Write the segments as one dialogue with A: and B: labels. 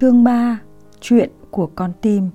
A: Chương 3 Chuyện của con tim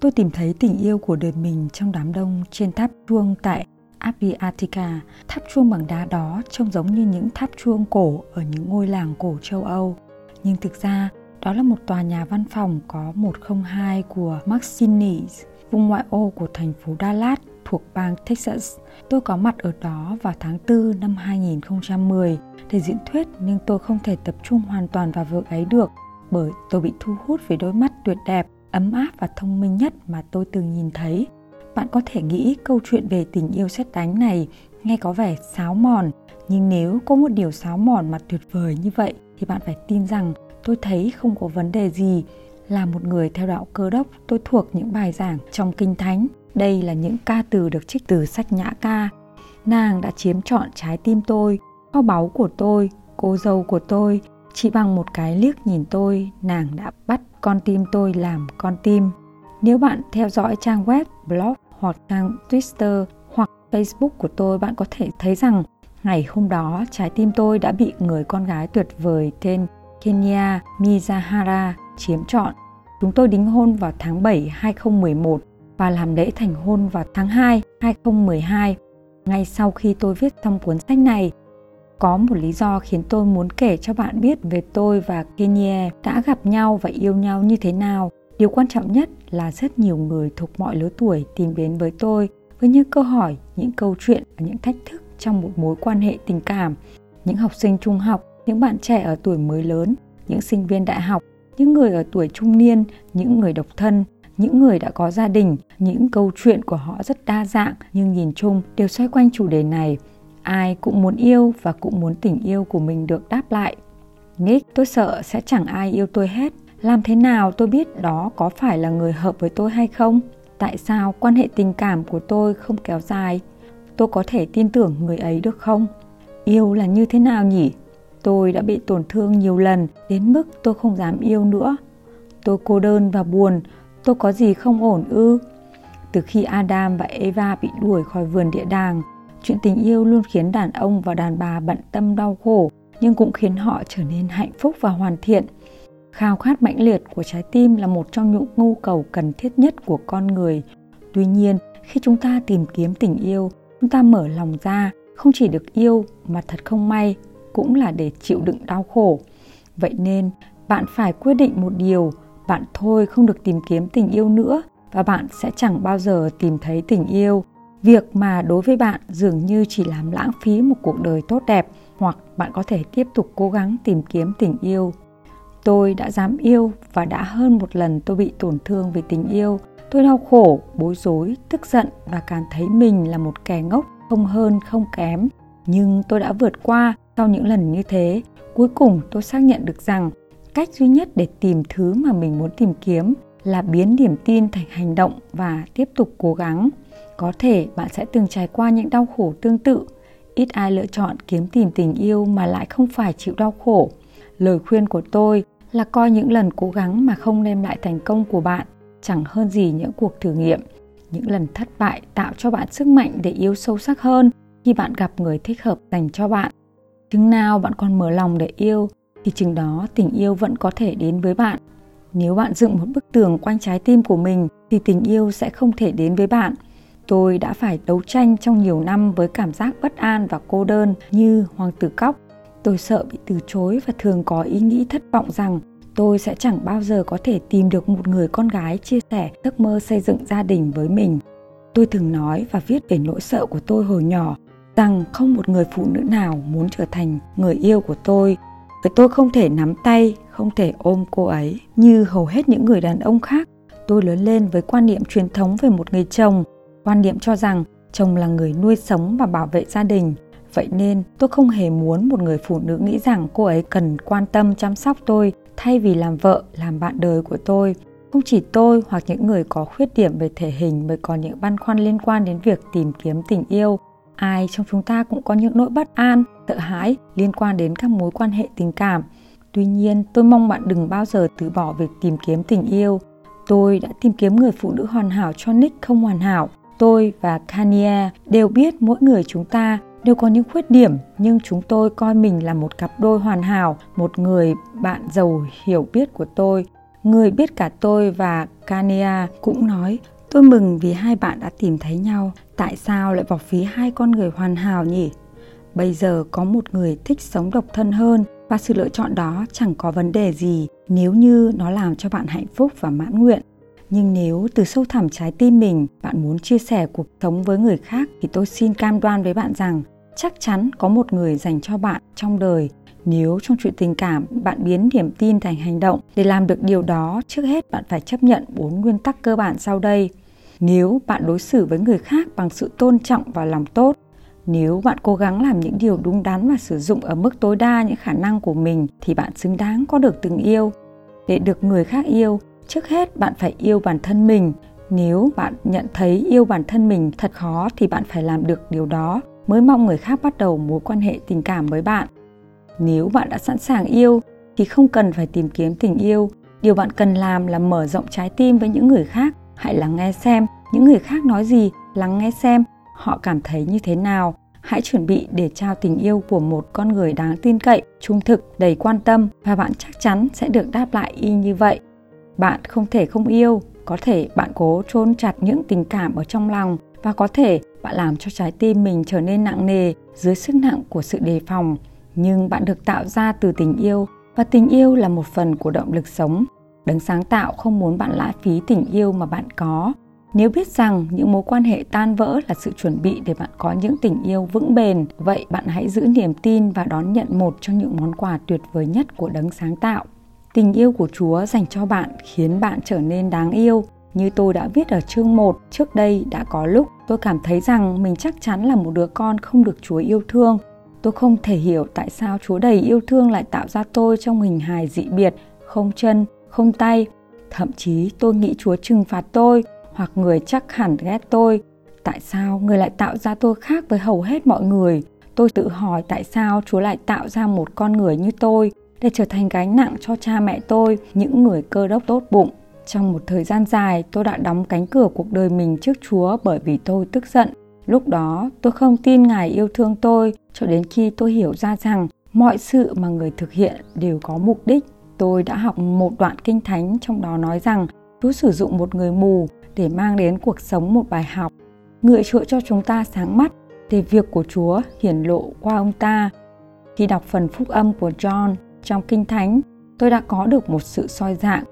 A: Tôi tìm thấy tình yêu của đời mình trong đám đông trên tháp chuông tại Adriatica. Tháp chuông bằng đá đó trông giống như những tháp chuông cổ ở những ngôi làng cổ châu Âu. Nhưng thực ra, đó là một tòa nhà văn phòng có 102 của Maxinis, vùng ngoại ô của thành phố Dallas thuộc bang Texas. Tôi có mặt ở đó vào tháng 4 năm 2010 để diễn thuyết nhưng tôi không thể tập trung hoàn toàn vào việc ấy được bởi tôi bị thu hút với đôi mắt tuyệt đẹp, ấm áp và thông minh nhất mà tôi từng nhìn thấy. Bạn có thể nghĩ câu chuyện về tình yêu xét đánh này nghe có vẻ sáo mòn, nhưng nếu có một điều sáo mòn mà tuyệt vời như vậy thì bạn phải tin rằng tôi thấy không có vấn đề gì. Là một người theo đạo cơ đốc, tôi thuộc những bài giảng trong kinh thánh. Đây là những ca từ được trích từ sách nhã ca. Nàng đã chiếm trọn trái tim tôi, kho báu của tôi, cô dâu của tôi, chỉ bằng một cái liếc nhìn tôi, nàng đã bắt con tim tôi làm con tim. Nếu bạn theo dõi trang web, blog hoặc trang Twitter hoặc Facebook của tôi, bạn có thể thấy rằng ngày hôm đó trái tim tôi đã bị người con gái tuyệt vời tên Kenya Mizahara chiếm trọn. Chúng tôi đính hôn vào tháng 7 2011 và làm lễ thành hôn vào tháng 2 2012. Ngay sau khi tôi viết xong cuốn sách này, có một lý do khiến tôi muốn kể cho bạn biết về tôi và Kenya đã gặp nhau và yêu nhau như thế nào. Điều quan trọng nhất là rất nhiều người thuộc mọi lứa tuổi tìm đến với tôi với những câu hỏi, những câu chuyện và những thách thức trong một mối quan hệ tình cảm. Những học sinh trung học, những bạn trẻ ở tuổi mới lớn, những sinh viên đại học, những người ở tuổi trung niên, những người độc thân, những người đã có gia đình, những câu chuyện của họ rất đa dạng nhưng nhìn chung đều xoay quanh chủ đề này ai cũng muốn yêu và cũng muốn tình yêu của mình được đáp lại. Nick, tôi sợ sẽ chẳng ai yêu tôi hết. Làm thế nào tôi biết đó có phải là người hợp với tôi hay không? Tại sao quan hệ tình cảm của tôi không kéo dài? Tôi có thể tin tưởng người ấy được không? Yêu là như thế nào nhỉ? Tôi đã bị tổn thương nhiều lần, đến mức tôi không dám yêu nữa. Tôi cô đơn và buồn, tôi có gì không ổn ư? Từ khi adam và eva bị đuổi khỏi vườn địa đàng Chuyện tình yêu luôn khiến đàn ông và đàn bà bận tâm đau khổ, nhưng cũng khiến họ trở nên hạnh phúc và hoàn thiện. Khao khát mãnh liệt của trái tim là một trong những nhu cầu cần thiết nhất của con người. Tuy nhiên, khi chúng ta tìm kiếm tình yêu, chúng ta mở lòng ra, không chỉ được yêu mà thật không may cũng là để chịu đựng đau khổ. Vậy nên, bạn phải quyết định một điều, bạn thôi không được tìm kiếm tình yêu nữa và bạn sẽ chẳng bao giờ tìm thấy tình yêu việc mà đối với bạn dường như chỉ làm lãng phí một cuộc đời tốt đẹp, hoặc bạn có thể tiếp tục cố gắng tìm kiếm tình yêu. Tôi đã dám yêu và đã hơn một lần tôi bị tổn thương vì tình yêu. Tôi đau khổ, bối rối, tức giận và cảm thấy mình là một kẻ ngốc, không hơn, không kém. Nhưng tôi đã vượt qua sau những lần như thế. Cuối cùng tôi xác nhận được rằng cách duy nhất để tìm thứ mà mình muốn tìm kiếm là biến niềm tin thành hành động và tiếp tục cố gắng có thể bạn sẽ từng trải qua những đau khổ tương tự. Ít ai lựa chọn kiếm tìm tình yêu mà lại không phải chịu đau khổ. Lời khuyên của tôi là coi những lần cố gắng mà không đem lại thành công của bạn chẳng hơn gì những cuộc thử nghiệm, những lần thất bại tạo cho bạn sức mạnh để yêu sâu sắc hơn khi bạn gặp người thích hợp dành cho bạn. Chừng nào bạn còn mở lòng để yêu, thì chừng đó tình yêu vẫn có thể đến với bạn. Nếu bạn dựng một bức tường quanh trái tim của mình, thì tình yêu sẽ không thể đến với bạn tôi đã phải đấu tranh trong nhiều năm với cảm giác bất an và cô đơn như hoàng tử cóc. Tôi sợ bị từ chối và thường có ý nghĩ thất vọng rằng tôi sẽ chẳng bao giờ có thể tìm được một người con gái chia sẻ giấc mơ xây dựng gia đình với mình. Tôi thường nói và viết về nỗi sợ của tôi hồi nhỏ rằng không một người phụ nữ nào muốn trở thành người yêu của tôi và tôi không thể nắm tay, không thể ôm cô ấy như hầu hết những người đàn ông khác. Tôi lớn lên với quan niệm truyền thống về một người chồng quan niệm cho rằng chồng là người nuôi sống và bảo vệ gia đình. Vậy nên tôi không hề muốn một người phụ nữ nghĩ rằng cô ấy cần quan tâm chăm sóc tôi thay vì làm vợ, làm bạn đời của tôi. Không chỉ tôi hoặc những người có khuyết điểm về thể hình mới có những băn khoăn liên quan đến việc tìm kiếm tình yêu. Ai trong chúng ta cũng có những nỗi bất an, sợ hãi liên quan đến các mối quan hệ tình cảm. Tuy nhiên, tôi mong bạn đừng bao giờ từ bỏ việc tìm kiếm tình yêu. Tôi đã tìm kiếm người phụ nữ hoàn hảo cho nick không hoàn hảo tôi và Kania đều biết mỗi người chúng ta đều có những khuyết điểm nhưng chúng tôi coi mình là một cặp đôi hoàn hảo, một người bạn giàu hiểu biết của tôi. Người biết cả tôi và Kania cũng nói Tôi mừng vì hai bạn đã tìm thấy nhau. Tại sao lại bỏ phí hai con người hoàn hảo nhỉ? Bây giờ có một người thích sống độc thân hơn và sự lựa chọn đó chẳng có vấn đề gì nếu như nó làm cho bạn hạnh phúc và mãn nguyện. Nhưng nếu từ sâu thẳm trái tim mình, bạn muốn chia sẻ cuộc sống với người khác thì tôi xin cam đoan với bạn rằng chắc chắn có một người dành cho bạn trong đời. Nếu trong chuyện tình cảm, bạn biến niềm tin thành hành động, để làm được điều đó, trước hết bạn phải chấp nhận bốn nguyên tắc cơ bản sau đây. Nếu bạn đối xử với người khác bằng sự tôn trọng và lòng tốt, nếu bạn cố gắng làm những điều đúng đắn và sử dụng ở mức tối đa những khả năng của mình, thì bạn xứng đáng có được tình yêu. Để được người khác yêu trước hết, bạn phải yêu bản thân mình. Nếu bạn nhận thấy yêu bản thân mình thật khó thì bạn phải làm được điều đó. Mới mong người khác bắt đầu mối quan hệ tình cảm với bạn. Nếu bạn đã sẵn sàng yêu thì không cần phải tìm kiếm tình yêu. Điều bạn cần làm là mở rộng trái tim với những người khác. Hãy lắng nghe xem những người khác nói gì, lắng nghe xem họ cảm thấy như thế nào. Hãy chuẩn bị để trao tình yêu của một con người đáng tin cậy, trung thực, đầy quan tâm và bạn chắc chắn sẽ được đáp lại y như vậy bạn không thể không yêu. Có thể bạn cố chôn chặt những tình cảm ở trong lòng và có thể bạn làm cho trái tim mình trở nên nặng nề dưới sức nặng của sự đề phòng. Nhưng bạn được tạo ra từ tình yêu và tình yêu là một phần của động lực sống. Đấng sáng tạo không muốn bạn lãng phí tình yêu mà bạn có. Nếu biết rằng những mối quan hệ tan vỡ là sự chuẩn bị để bạn có những tình yêu vững bền, vậy bạn hãy giữ niềm tin và đón nhận một trong những món quà tuyệt vời nhất của đấng sáng tạo tình yêu của chúa dành cho bạn khiến bạn trở nên đáng yêu như tôi đã viết ở chương 1, trước đây đã có lúc tôi cảm thấy rằng mình chắc chắn là một đứa con không được Chúa yêu thương Tôi không thể hiểu tại sao Chúa đầy yêu thương lại tạo ra tôi trong hình hài dị biệt, không chân, không tay. Thậm chí tôi nghĩ Chúa trừng phạt tôi hoặc người chắc hẳn ghét tôi. Tại sao người lại tạo ra tôi khác với hầu hết mọi người? Tôi tự hỏi tại sao Chúa lại tạo ra một con người như tôi để trở thành gánh nặng cho cha mẹ tôi, những người cơ đốc tốt bụng. Trong một thời gian dài, tôi đã đóng cánh cửa cuộc đời mình trước Chúa bởi vì tôi tức giận Lúc đó tôi không tin Ngài yêu thương tôi cho đến khi tôi hiểu ra rằng mọi sự mà người thực hiện đều có mục đích. Tôi đã học một đoạn kinh thánh trong đó nói rằng Chúa sử dụng một người mù để mang đến cuộc sống một bài học. Người chữa cho chúng ta sáng mắt để việc của Chúa hiển lộ qua ông ta. Khi đọc phần phúc âm của John trong kinh thánh, tôi đã có được một sự soi dạng.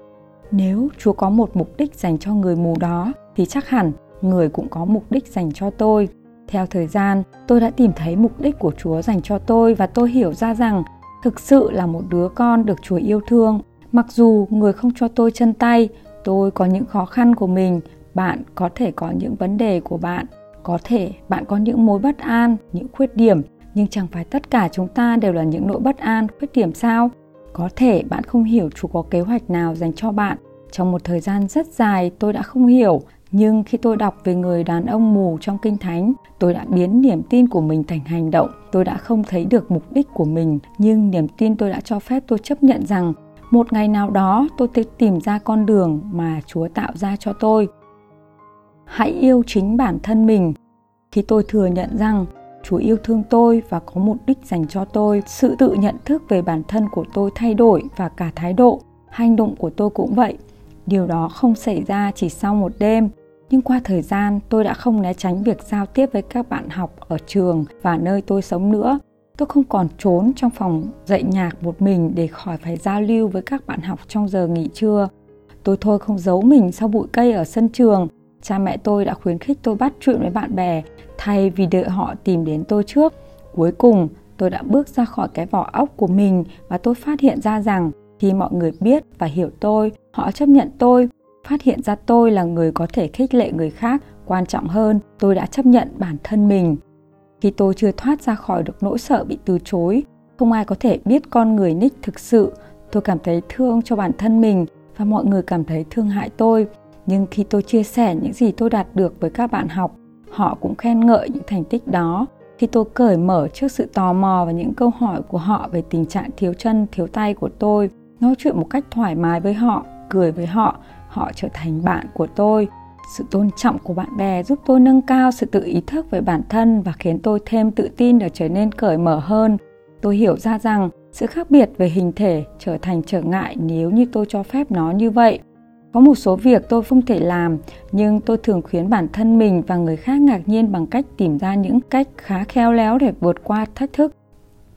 A: Nếu Chúa có một mục đích dành cho người mù đó thì chắc hẳn người cũng có mục đích dành cho tôi. Theo thời gian tôi đã tìm thấy mục đích của chúa dành cho tôi và tôi hiểu ra rằng thực sự là một đứa con được chúa yêu thương. Mặc dù người không cho tôi chân tay tôi có những khó khăn của mình. Bạn có thể có những vấn đề của bạn. Có thể bạn có những mối bất an những khuyết điểm nhưng chẳng phải tất cả chúng ta đều là những nỗi bất an khuyết điểm sao có thể bạn không hiểu chủ có kế hoạch nào dành cho bạn trong một thời gian rất dài tôi đã không hiểu nhưng khi tôi đọc về người đàn ông mù trong kinh thánh, tôi đã biến niềm tin của mình thành hành động. Tôi đã không thấy được mục đích của mình, nhưng niềm tin tôi đã cho phép tôi chấp nhận rằng một ngày nào đó tôi sẽ tìm ra con đường mà Chúa tạo ra cho tôi. Hãy yêu chính bản thân mình. Khi tôi thừa nhận rằng Chúa yêu thương tôi và có mục đích dành cho tôi, sự tự nhận thức về bản thân của tôi thay đổi và cả thái độ, hành động của tôi cũng vậy. Điều đó không xảy ra chỉ sau một đêm, nhưng qua thời gian tôi đã không né tránh việc giao tiếp với các bạn học ở trường và nơi tôi sống nữa. Tôi không còn trốn trong phòng dạy nhạc một mình để khỏi phải giao lưu với các bạn học trong giờ nghỉ trưa. Tôi thôi không giấu mình sau bụi cây ở sân trường cha mẹ tôi đã khuyến khích tôi bắt chuyện với bạn bè thay vì đợi họ tìm đến tôi trước. Cuối cùng, tôi đã bước ra khỏi cái vỏ ốc của mình và tôi phát hiện ra rằng khi mọi người biết và hiểu tôi, họ chấp nhận tôi, phát hiện ra tôi là người có thể khích lệ người khác. Quan trọng hơn, tôi đã chấp nhận bản thân mình. Khi tôi chưa thoát ra khỏi được nỗi sợ bị từ chối, không ai có thể biết con người nick thực sự. Tôi cảm thấy thương cho bản thân mình và mọi người cảm thấy thương hại tôi nhưng khi tôi chia sẻ những gì tôi đạt được với các bạn học, họ cũng khen ngợi những thành tích đó. Khi tôi cởi mở trước sự tò mò và những câu hỏi của họ về tình trạng thiếu chân, thiếu tay của tôi, nói chuyện một cách thoải mái với họ, cười với họ họ trở thành bạn của tôi. Sự tôn trọng của bạn bè giúp tôi nâng cao sự tự ý thức về bản thân và khiến tôi thêm tự tin để trở nên cởi mở hơn. Tôi hiểu ra rằng sự khác biệt về hình thể trở thành trở ngại nếu như tôi cho phép nó như vậy có một số việc tôi không thể làm, nhưng tôi thường khuyến bản thân mình và người khác ngạc nhiên bằng cách tìm ra những cách khá khéo léo để vượt qua thách thức.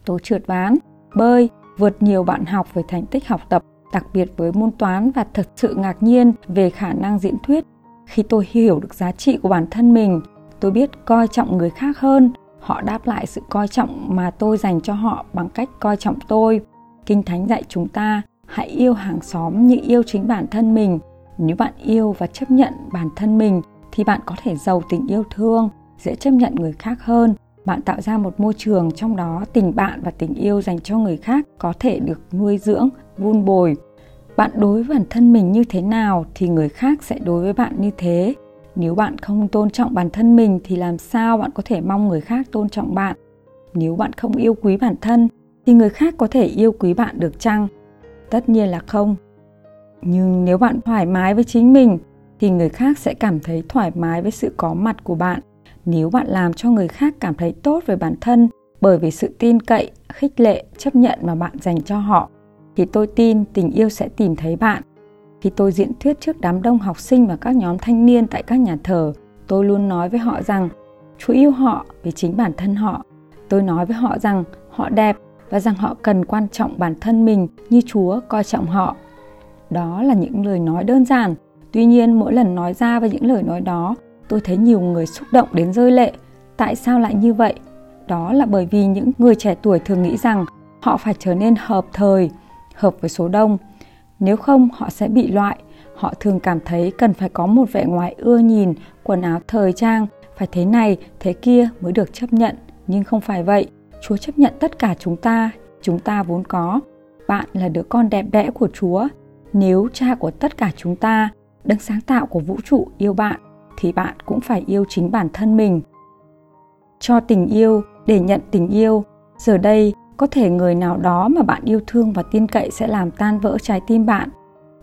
A: Tôi trượt ván, bơi, vượt nhiều bạn học về thành tích học tập, đặc biệt với môn toán và thật sự ngạc nhiên về khả năng diễn thuyết. Khi tôi hiểu được giá trị của bản thân mình, tôi biết coi trọng người khác hơn, họ đáp lại sự coi trọng mà tôi dành cho họ bằng cách coi trọng tôi. Kinh thánh dạy chúng ta hãy yêu hàng xóm như yêu chính bản thân mình. Nếu bạn yêu và chấp nhận bản thân mình, thì bạn có thể giàu tình yêu thương, dễ chấp nhận người khác hơn. Bạn tạo ra một môi trường trong đó tình bạn và tình yêu dành cho người khác có thể được nuôi dưỡng, vun bồi. Bạn đối với bản thân mình như thế nào thì người khác sẽ đối với bạn như thế. Nếu bạn không tôn trọng bản thân mình thì làm sao bạn có thể mong người khác tôn trọng bạn? Nếu bạn không yêu quý bản thân, thì người khác có thể yêu quý bạn được chăng? Tất nhiên là không. Nhưng nếu bạn thoải mái với chính mình, thì người khác sẽ cảm thấy thoải mái với sự có mặt của bạn. Nếu bạn làm cho người khác cảm thấy tốt về bản thân bởi vì sự tin cậy, khích lệ, chấp nhận mà bạn dành cho họ, thì tôi tin tình yêu sẽ tìm thấy bạn. Khi tôi diễn thuyết trước đám đông học sinh và các nhóm thanh niên tại các nhà thờ, tôi luôn nói với họ rằng chú yêu họ vì chính bản thân họ. Tôi nói với họ rằng, họ đẹp và rằng họ cần quan trọng bản thân mình như chúa coi trọng họ. Đó là những lời nói đơn giản. Tuy nhiên, mỗi lần nói ra với những lời nói đó, tôi thấy nhiều người xúc động đến rơi lệ. Tại sao lại như vậy? Đó là bởi vì những người trẻ tuổi thường nghĩ rằng họ phải trở nên hợp thời, hợp với số đông. Nếu không, họ sẽ bị loại. Họ thường cảm thấy cần phải có một vẻ ngoài ưa nhìn, quần áo thời trang. Phải thế này, thế kia mới được chấp nhận. Nhưng không phải vậy chúa chấp nhận tất cả chúng ta. Chúng ta vốn có. Bạn là đứa con đẹp đẽ của chúa. Nếu cha của tất cả chúng ta đấng sáng tạo của vũ trụ yêu bạn, thì bạn cũng phải yêu chính bản thân mình. Cho tình yêu, để nhận tình yêu. Giờ đây, có thể người nào đó mà bạn yêu thương và tin cậy sẽ làm tan vỡ trái tim bạn.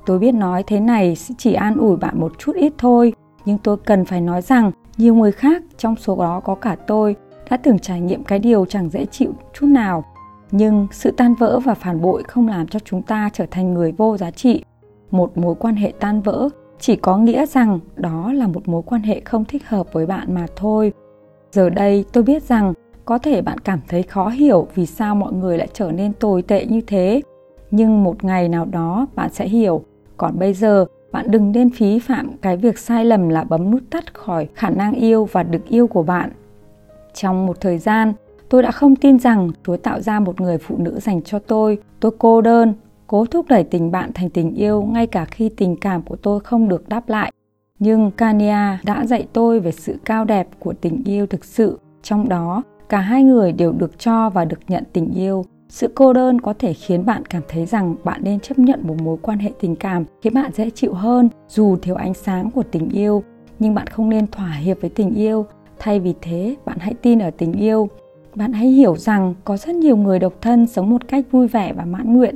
A: Tôi biết nói thế này sẽ chỉ an ủi bạn một chút ít thôi, nhưng tôi cần phải nói rằng nhiều người khác trong số đó có cả tôi đã từng trải nghiệm cái điều chẳng dễ chịu chút nào. Nhưng sự tan vỡ và phản bội không làm cho chúng ta trở thành người vô giá trị. Một mối quan hệ tan vỡ chỉ có nghĩa rằng đó là một mối quan hệ không thích hợp với bạn mà thôi. Giờ đây tôi biết rằng có thể bạn cảm thấy khó hiểu vì sao mọi người lại trở nên tồi tệ như thế. Nhưng một ngày nào đó bạn sẽ hiểu. Còn bây giờ, bạn đừng nên phí phạm cái việc sai lầm là bấm nút tắt khỏi khả năng yêu và được yêu của bạn trong một thời gian. Tôi đã không tin rằng chúa tạo ra một người phụ nữ dành cho tôi. Tôi cô đơn, cố thúc đẩy tình bạn thành tình yêu ngay cả khi tình cảm của tôi không được đáp lại. Nhưng kania đã dạy tôi về sự cao đẹp của tình yêu thực sự. Trong đó, cả hai người đều được cho và được nhận tình yêu. Sự cô đơn có thể khiến bạn cảm thấy rằng bạn nên chấp nhận một mối quan hệ tình cảm, khiến bạn dễ chịu hơn dù thiếu ánh sáng của tình yêu. Nhưng bạn không nên thỏa hiệp với tình yêu thay vì thế, bạn hãy tin ở tình yêu. Bạn hãy hiểu rằng có rất nhiều người độc thân sống một cách vui vẻ và mãn nguyện.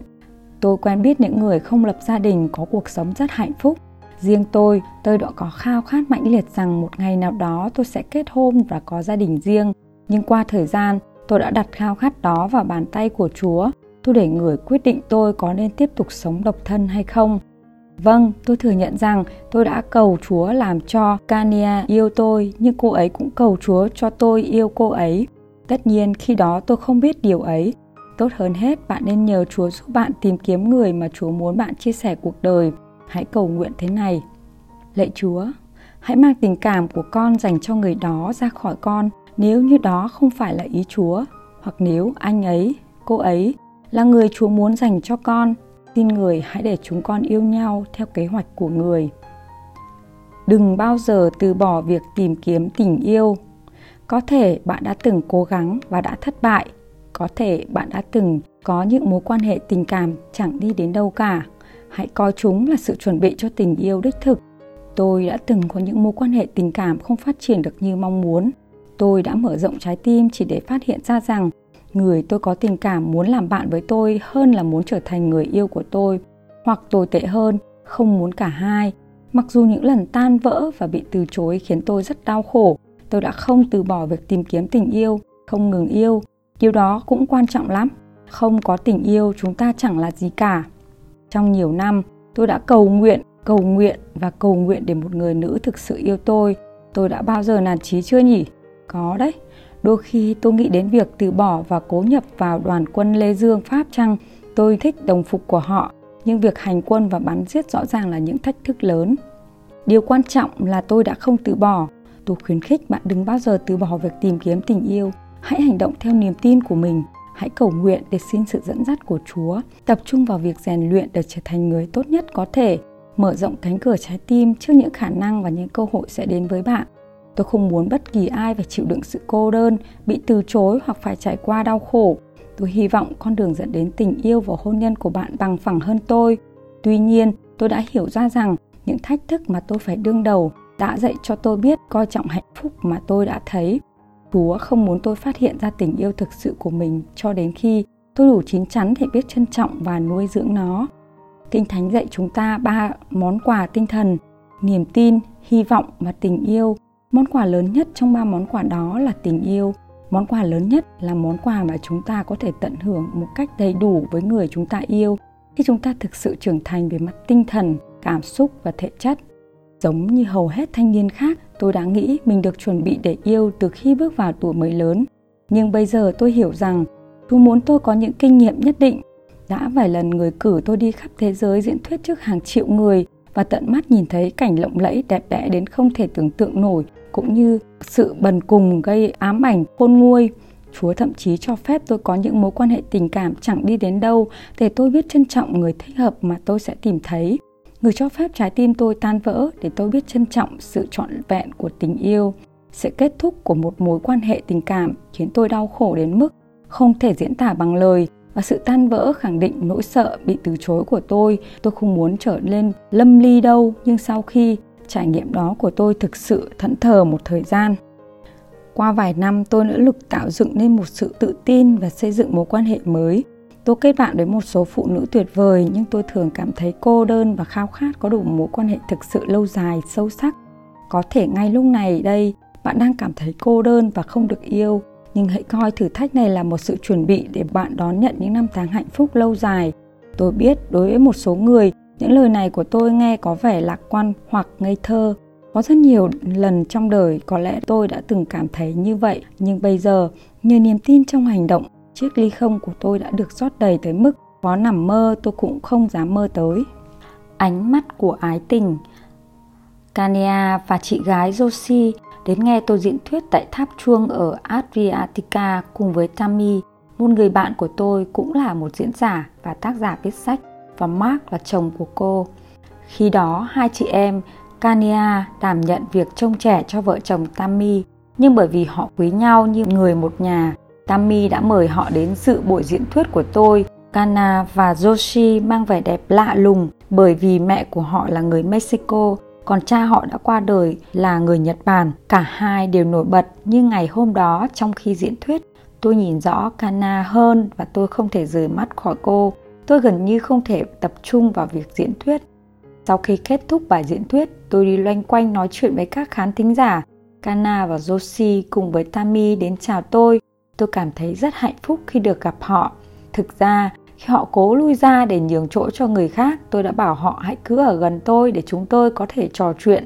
A: Tôi quen biết những người không lập gia đình, có cuộc sống rất hạnh phúc. Riêng tôi tôi đã có khao khát mãnh liệt rằng một ngày nào đó tôi sẽ kết hôn và có gia đình riêng. Nhưng qua thời gian, tôi đã đặt khao khát đó vào bàn tay của chúa. Tôi để người quyết định tôi có nên tiếp tục sống độc thân hay không vâng tôi thừa nhận rằng tôi đã cầu chúa làm cho kania yêu tôi nhưng cô ấy cũng cầu chúa cho tôi yêu cô ấy. Tất nhiên khi đó tôi không biết điều ấy. Tốt hơn hết bạn nên nhờ chúa giúp bạn tìm kiếm người mà chúa muốn bạn chia sẻ cuộc đời. Hãy cầu nguyện thế này. Lạy chúa hãy mang tình cảm của con dành cho người đó ra khỏi con. Nếu như đó không phải là ý Chúa, hoặc nếu anh ấy, cô ấy là người Chúa muốn dành cho con, xin người hãy để chúng con yêu nhau theo kế hoạch của người. Đừng bao giờ từ bỏ việc tìm kiếm tình yêu. Có thể bạn đã từng cố gắng và đã thất bại, có thể bạn đã từng có những mối quan hệ tình cảm chẳng đi đến đâu cả. Hãy coi chúng là sự chuẩn bị cho tình yêu đích thực. Tôi đã từng có những mối quan hệ tình cảm không phát triển được như mong muốn tôi đã mở rộng trái tim chỉ để phát hiện ra rằng người tôi có tình cảm muốn làm bạn với tôi hơn là muốn trở thành người yêu của tôi hoặc tồi tệ hơn không muốn cả hai mặc dù những lần tan vỡ và bị từ chối khiến tôi rất đau khổ tôi đã không từ bỏ việc tìm kiếm tình yêu không ngừng yêu điều đó cũng quan trọng lắm không có tình yêu chúng ta chẳng là gì cả. Trong nhiều năm, tôi đã cầu nguyện, cầu nguyện và cầu nguyện để một người nữ thực sự yêu tôi. Tôi đã bao giờ nản chí chưa nhỉ? Có đấy. Đôi khi tôi nghĩ đến việc từ bỏ và cố nhập vào đoàn quân Lê Dương Pháp chăng? Tôi thích đồng phục của họ, nhưng việc hành quân và bắn giết rõ ràng là những thách thức lớn. Điều quan trọng là tôi đã không từ bỏ. Tôi khuyến khích bạn đừng bao giờ từ bỏ việc tìm kiếm tình yêu. Hãy hành động theo niềm tin của mình. Hãy cầu nguyện để xin sự dẫn dắt của Chúa. Tập trung vào việc rèn luyện để trở thành người tốt nhất có thể. Mở rộng cánh cửa trái tim trước những khả năng và những cơ hội sẽ đến với bạn. Tôi không muốn bất kỳ ai phải chịu đựng sự cô đơn, bị từ chối hoặc phải trải qua đau khổ. Tôi hy vọng con đường dẫn đến tình yêu và hôn nhân của bạn bằng phẳng hơn tôi. Tuy nhiên, tôi đã hiểu ra rằng những thách thức mà tôi phải đương đầu đã dạy cho tôi biết coi trọng hạnh phúc mà tôi đã thấy. Chúa không muốn tôi phát hiện ra tình yêu thực sự của mình cho đến khi tôi đủ chín chắn để biết trân trọng và nuôi dưỡng nó. Kinh Thánh dạy chúng ta ba món quà tinh thần, niềm tin, hy vọng và tình yêu. Món quà lớn nhất trong ba món quà đó là tình yêu. Món quà lớn nhất là món quà mà chúng ta có thể tận hưởng một cách đầy đủ với người chúng ta yêu khi chúng ta thực sự trưởng thành về mặt tinh thần, cảm xúc và thể chất. Giống như hầu hết thanh niên khác, tôi đã nghĩ mình được chuẩn bị để yêu từ khi bước vào tuổi mới lớn. Nhưng bây giờ tôi hiểu rằng chú muốn tôi có những kinh nghiệm nhất định. Đã vài lần người cử tôi đi khắp thế giới diễn thuyết trước hàng triệu người và tận mắt nhìn thấy cảnh lộng lẫy đẹp đẽ đến không thể tưởng tượng nổi cũng như sự bần cùng gây ám ảnh khôn nguôi. Chúa thậm chí cho phép tôi có những mối quan hệ tình cảm chẳng đi đến đâu để tôi biết trân trọng người thích hợp mà tôi sẽ tìm thấy. Người cho phép trái tim tôi tan vỡ để tôi biết trân trọng sự trọn vẹn của tình yêu. Sự kết thúc của một mối quan hệ tình cảm khiến tôi đau khổ đến mức không thể diễn tả bằng lời và sự tan vỡ khẳng định nỗi sợ bị từ chối của tôi. Tôi không muốn trở lên lâm ly đâu, nhưng sau khi trải nghiệm đó của tôi thực sự thẫn thờ một thời gian. Qua vài năm tôi nỗ lực tạo dựng nên một sự tự tin và xây dựng mối quan hệ mới Tôi kết bạn với một số phụ nữ tuyệt vời nhưng tôi thường cảm thấy cô đơn và khao khát có đủ mối quan hệ thực sự lâu dài, sâu sắc. Có thể ngay lúc này đây bạn đang cảm thấy cô đơn và không được yêu, nhưng hãy coi thử thách này là một sự chuẩn bị để bạn đón nhận những năm tháng hạnh phúc lâu dài. Tôi biết đối với một số người, những lời này của tôi nghe có vẻ lạc quan hoặc ngây thơ. Có rất nhiều lần trong đời có lẽ tôi đã từng cảm thấy như vậy, nhưng bây giờ, nhờ niềm tin trong hành động Chiếc ly không của tôi đã được rót đầy tới mức có nằm mơ tôi cũng không dám mơ tới. Ánh mắt của ái tình Kania và chị gái Josie đến nghe tôi diễn thuyết tại tháp chuông ở Adriatica cùng với Tammy, một người bạn của tôi cũng là một diễn giả và tác giả viết sách và Mark là chồng của cô. Khi đó hai chị em Kania đảm nhận việc trông trẻ cho vợ chồng Tammy nhưng bởi vì họ quý nhau như người một nhà Tammy đã mời họ đến dự buổi diễn thuyết của tôi. Kana và Joshi mang vẻ đẹp lạ lùng bởi vì mẹ của họ là người Mexico, còn cha họ đã qua đời là người Nhật Bản. Cả hai đều nổi bật như ngày hôm đó trong khi diễn thuyết. Tôi nhìn rõ Kana hơn và tôi không thể rời mắt khỏi cô. Tôi gần như không thể tập trung vào việc diễn thuyết. Sau khi kết thúc bài diễn thuyết, tôi đi loanh quanh nói chuyện với các khán thính giả. Kana và Joshi cùng với Tammy đến chào tôi tôi cảm thấy rất hạnh phúc khi được gặp họ thực ra khi họ cố lui ra để nhường chỗ cho người khác tôi đã bảo họ hãy cứ ở gần tôi để chúng tôi có thể trò chuyện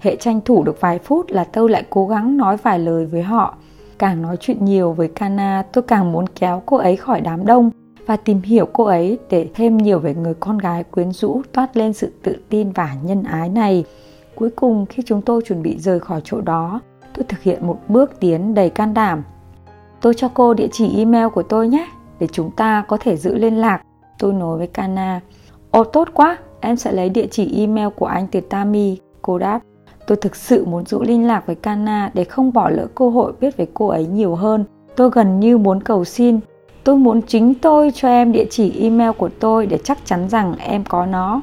A: hệ tranh thủ được vài phút là tôi lại cố gắng nói vài lời với họ càng nói chuyện nhiều với Kana, tôi càng muốn kéo cô ấy khỏi đám đông và tìm hiểu cô ấy để thêm nhiều về người con gái quyến rũ toát lên sự tự tin và nhân ái này. Cuối cùng khi chúng tôi chuẩn bị rời khỏi chỗ đó, tôi thực hiện một bước tiến đầy can đảm Tôi cho cô địa chỉ email của tôi nhé, để chúng ta có thể giữ liên lạc. Tôi nói với Kana. Ồ tốt quá, em sẽ lấy địa chỉ email của anh từ Tami. Cô đáp. Tôi thực sự muốn giữ liên lạc với Kana để không bỏ lỡ cơ hội biết về cô ấy nhiều hơn. Tôi gần như muốn cầu xin. Tôi muốn chính tôi cho em địa chỉ email của tôi để chắc chắn rằng em có nó.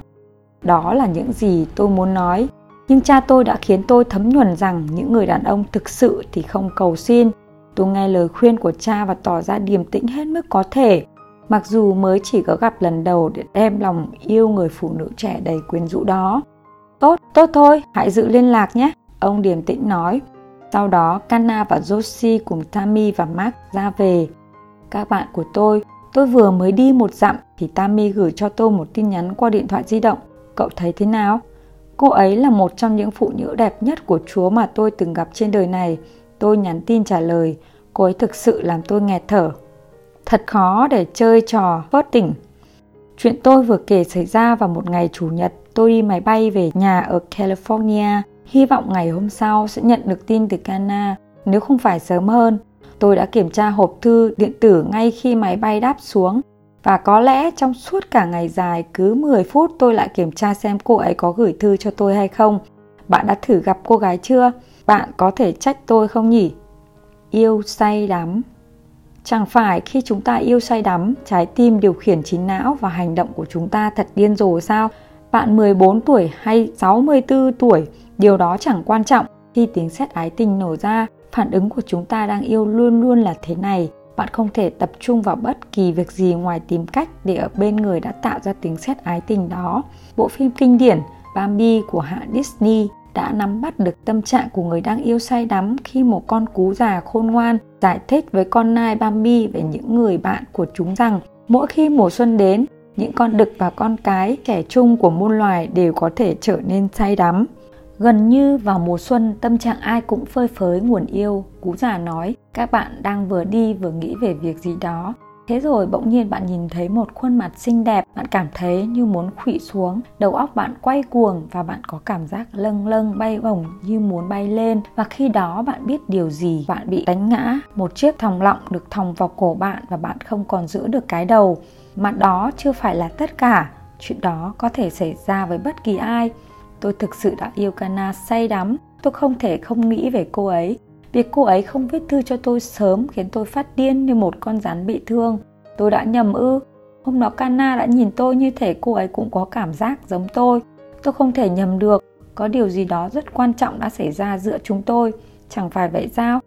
A: Đó là những gì tôi muốn nói. Nhưng cha tôi đã khiến tôi thấm nhuần rằng những người đàn ông thực sự thì không cầu xin Tôi nghe lời khuyên của cha và tỏ ra điềm tĩnh hết mức có thể. Mặc dù mới chỉ có gặp lần đầu để đem lòng yêu người phụ nữ trẻ đầy quyến rũ đó. Tốt, tốt thôi, hãy giữ liên lạc nhé, ông điềm tĩnh nói. Sau đó, Kana và Josie cùng Tammy và Mark ra về. Các bạn của tôi, Tôi vừa mới đi một dặm thì Tammy gửi cho tôi một tin nhắn qua điện thoại di động. Cậu thấy thế nào? Cô ấy là một trong những phụ nữ đẹp nhất của Chúa mà tôi từng gặp trên đời này. Tôi nhắn tin trả lời, cô ấy thực sự làm tôi nghẹt thở. Thật khó để chơi trò vớt tỉnh. Chuyện tôi vừa kể xảy ra vào một ngày Chủ nhật. Tôi đi máy bay về nhà ở California. Hy vọng ngày hôm sau sẽ nhận được tin từ Cana, nếu không phải sớm hơn. Tôi đã kiểm tra hộp thư điện tử ngay khi máy bay đáp xuống và có lẽ trong suốt cả ngày dài cứ 10 phút tôi lại kiểm tra xem cô ấy có gửi thư cho tôi hay không. Bạn đã thử gặp cô gái chưa? Bạn có thể trách tôi không nhỉ? Yêu say đắm Chẳng phải khi chúng ta yêu say đắm, trái tim điều khiển trí não và hành động của chúng ta thật điên rồ sao? Bạn 14 tuổi hay 64 tuổi, điều đó chẳng quan trọng. Khi tiếng sét ái tình nổ ra, phản ứng của chúng ta đang yêu luôn luôn là thế này bạn không thể tập trung vào bất kỳ việc gì ngoài tìm cách để ở bên người đã tạo ra tiếng sét ái tình đó bộ phim kinh điển Bambi của hãng Disney đã nắm bắt được tâm trạng của người đang yêu say đắm khi một con cú già khôn ngoan giải thích với con nai Bambi về những người bạn của chúng rằng mỗi khi mùa xuân đến, những con đực và con cái trẻ trung của muôn loài đều có thể trở nên say đắm. Gần như vào mùa xuân, tâm trạng ai cũng phơi phới nguồn yêu. Cú già nói, các bạn đang vừa đi vừa nghĩ về việc gì đó. Thế rồi bỗng nhiên bạn nhìn thấy một khuôn mặt xinh đẹp, bạn cảm thấy như muốn khụy xuống, đầu óc bạn quay cuồng và bạn có cảm giác lâng lâng bay bổng như muốn bay lên và khi đó bạn biết điều gì, bạn bị đánh ngã, một chiếc thòng lọng được thòng vào cổ bạn và bạn không còn giữ được cái đầu. Mà đó chưa phải là tất cả, chuyện đó có thể xảy ra với bất kỳ ai Tôi thực sự đã yêu Kana say đắm. Tôi không thể không nghĩ về cô ấy. Việc cô ấy không viết thư cho tôi sớm khiến tôi phát điên như một con rắn bị thương. Tôi đã nhầm ư. Hôm đó Kana đã nhìn tôi như thể cô ấy cũng có cảm giác giống tôi. Tôi không thể nhầm được. Có điều gì đó rất quan trọng đã xảy ra giữa chúng tôi. Chẳng phải vậy sao?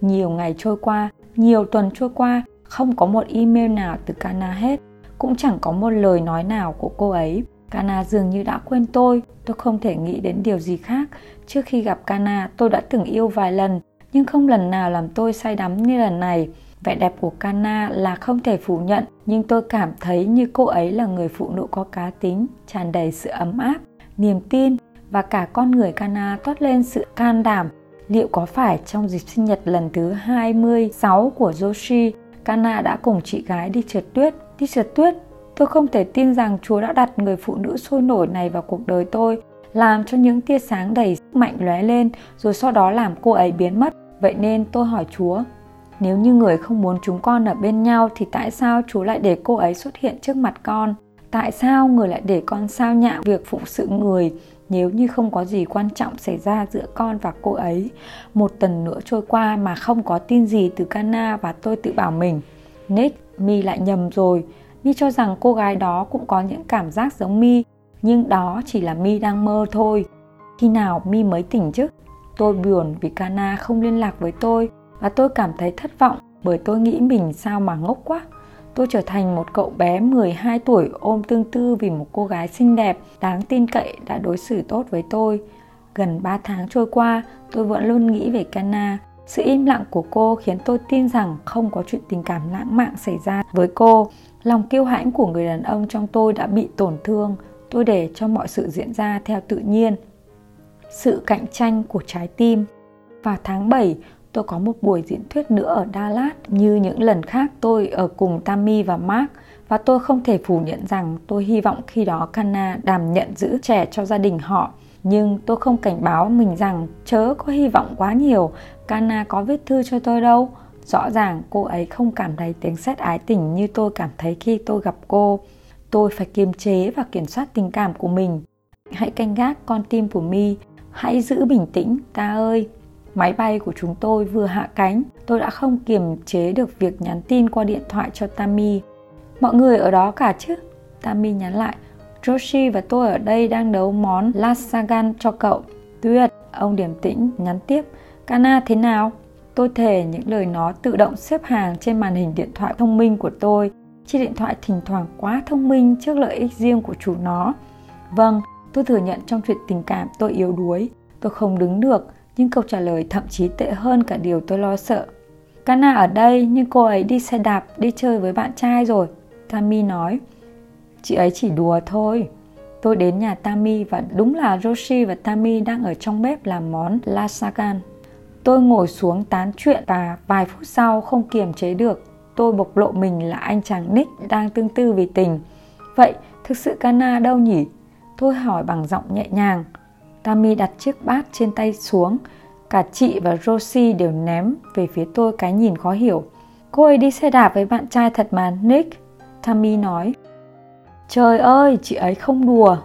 A: Nhiều ngày trôi qua, nhiều tuần trôi qua, không có một email nào từ Kana hết. Cũng chẳng có một lời nói nào của cô ấy. Kana dường như đã quên tôi, tôi không thể nghĩ đến điều gì khác. Trước khi gặp Kana, tôi đã từng yêu vài lần, nhưng không lần nào làm tôi say đắm như lần này. Vẻ đẹp của Kana là không thể phủ nhận, nhưng tôi cảm thấy như cô ấy là người phụ nữ có cá tính, tràn đầy sự ấm áp, niềm tin và cả con người Kana toát lên sự can đảm. Liệu có phải trong dịp sinh nhật lần thứ 26 của Joshi, Kana đã cùng chị gái đi trượt tuyết? Đi trượt tuyết Tôi không thể tin rằng Chúa đã đặt người phụ nữ sôi nổi này vào cuộc đời tôi, làm cho những tia sáng đầy sức mạnh lóe lên, rồi sau đó làm cô ấy biến mất. Vậy nên tôi hỏi Chúa, nếu như người không muốn chúng con ở bên nhau thì tại sao Chúa lại để cô ấy xuất hiện trước mặt con? Tại sao người lại để con sao nhạo việc phụng sự người nếu như không có gì quan trọng xảy ra giữa con và cô ấy? Một tuần nữa trôi qua mà không có tin gì từ Cana và tôi tự bảo mình, Nick, mi lại nhầm rồi, Mi cho rằng cô gái đó cũng có những cảm giác giống Mi, nhưng đó chỉ là Mi đang mơ thôi. Khi nào Mi mới tỉnh chứ? Tôi buồn vì Kana không liên lạc với tôi và tôi cảm thấy thất vọng bởi tôi nghĩ mình sao mà ngốc quá. Tôi trở thành một cậu bé 12 tuổi ôm tương tư vì một cô gái xinh đẹp, đáng tin cậy đã đối xử tốt với tôi. Gần 3 tháng trôi qua, tôi vẫn luôn nghĩ về Kana. Sự im lặng của cô khiến tôi tin rằng không có chuyện tình cảm lãng mạn xảy ra với cô. Lòng kiêu hãnh của người đàn ông trong tôi đã bị tổn thương, tôi để cho mọi sự diễn ra theo tự nhiên. Sự cạnh tranh của trái tim. Vào tháng 7, tôi có một buổi diễn thuyết nữa ở Dallas như những lần khác tôi ở cùng Tammy và Mark và tôi không thể phủ nhận rằng tôi hy vọng khi đó Kana đảm nhận giữ trẻ cho gia đình họ. Nhưng tôi không cảnh báo mình rằng chớ có hy vọng quá nhiều, Kana có viết thư cho tôi đâu Rõ ràng cô ấy không cảm thấy tiếng sét ái tình như tôi cảm thấy khi tôi gặp cô. Tôi phải kiềm chế và kiểm soát tình cảm của mình. Hãy canh gác con tim của mi, hãy giữ bình tĩnh, ta ơi. Máy bay của chúng tôi vừa hạ cánh, tôi đã không kiềm chế được việc nhắn tin qua điện thoại cho Tammy. Mọi người ở đó cả chứ? Tammy nhắn lại, Joshi và tôi ở đây đang nấu món lasagna cho cậu. Tuyệt, ông điềm tĩnh nhắn tiếp, Kana thế nào? Tôi thề những lời nó tự động xếp hàng trên màn hình điện thoại thông minh của tôi. Chiếc điện thoại thỉnh thoảng quá thông minh trước lợi ích riêng của chủ nó. Vâng, tôi thừa nhận trong chuyện tình cảm tôi yếu đuối. Tôi không đứng được, nhưng câu trả lời thậm chí tệ hơn cả điều tôi lo sợ. Kana ở đây nhưng cô ấy đi xe đạp đi chơi với bạn trai rồi. Tammy nói. Chị ấy chỉ đùa thôi. Tôi đến nhà Tammy và đúng là Roshi và Tammy đang ở trong bếp làm món lasagan. Tôi ngồi xuống tán chuyện và vài phút sau không kiềm chế được. Tôi bộc lộ mình là anh chàng Nick đang tương tư vì tình. Vậy thực sự Kana đâu nhỉ? Tôi hỏi bằng giọng nhẹ nhàng. tammy đặt chiếc bát trên tay xuống. Cả chị và Rosie đều ném về phía tôi cái nhìn khó hiểu. Cô ấy đi xe đạp với bạn trai thật mà, Nick. tammy nói. Trời ơi, chị ấy không đùa.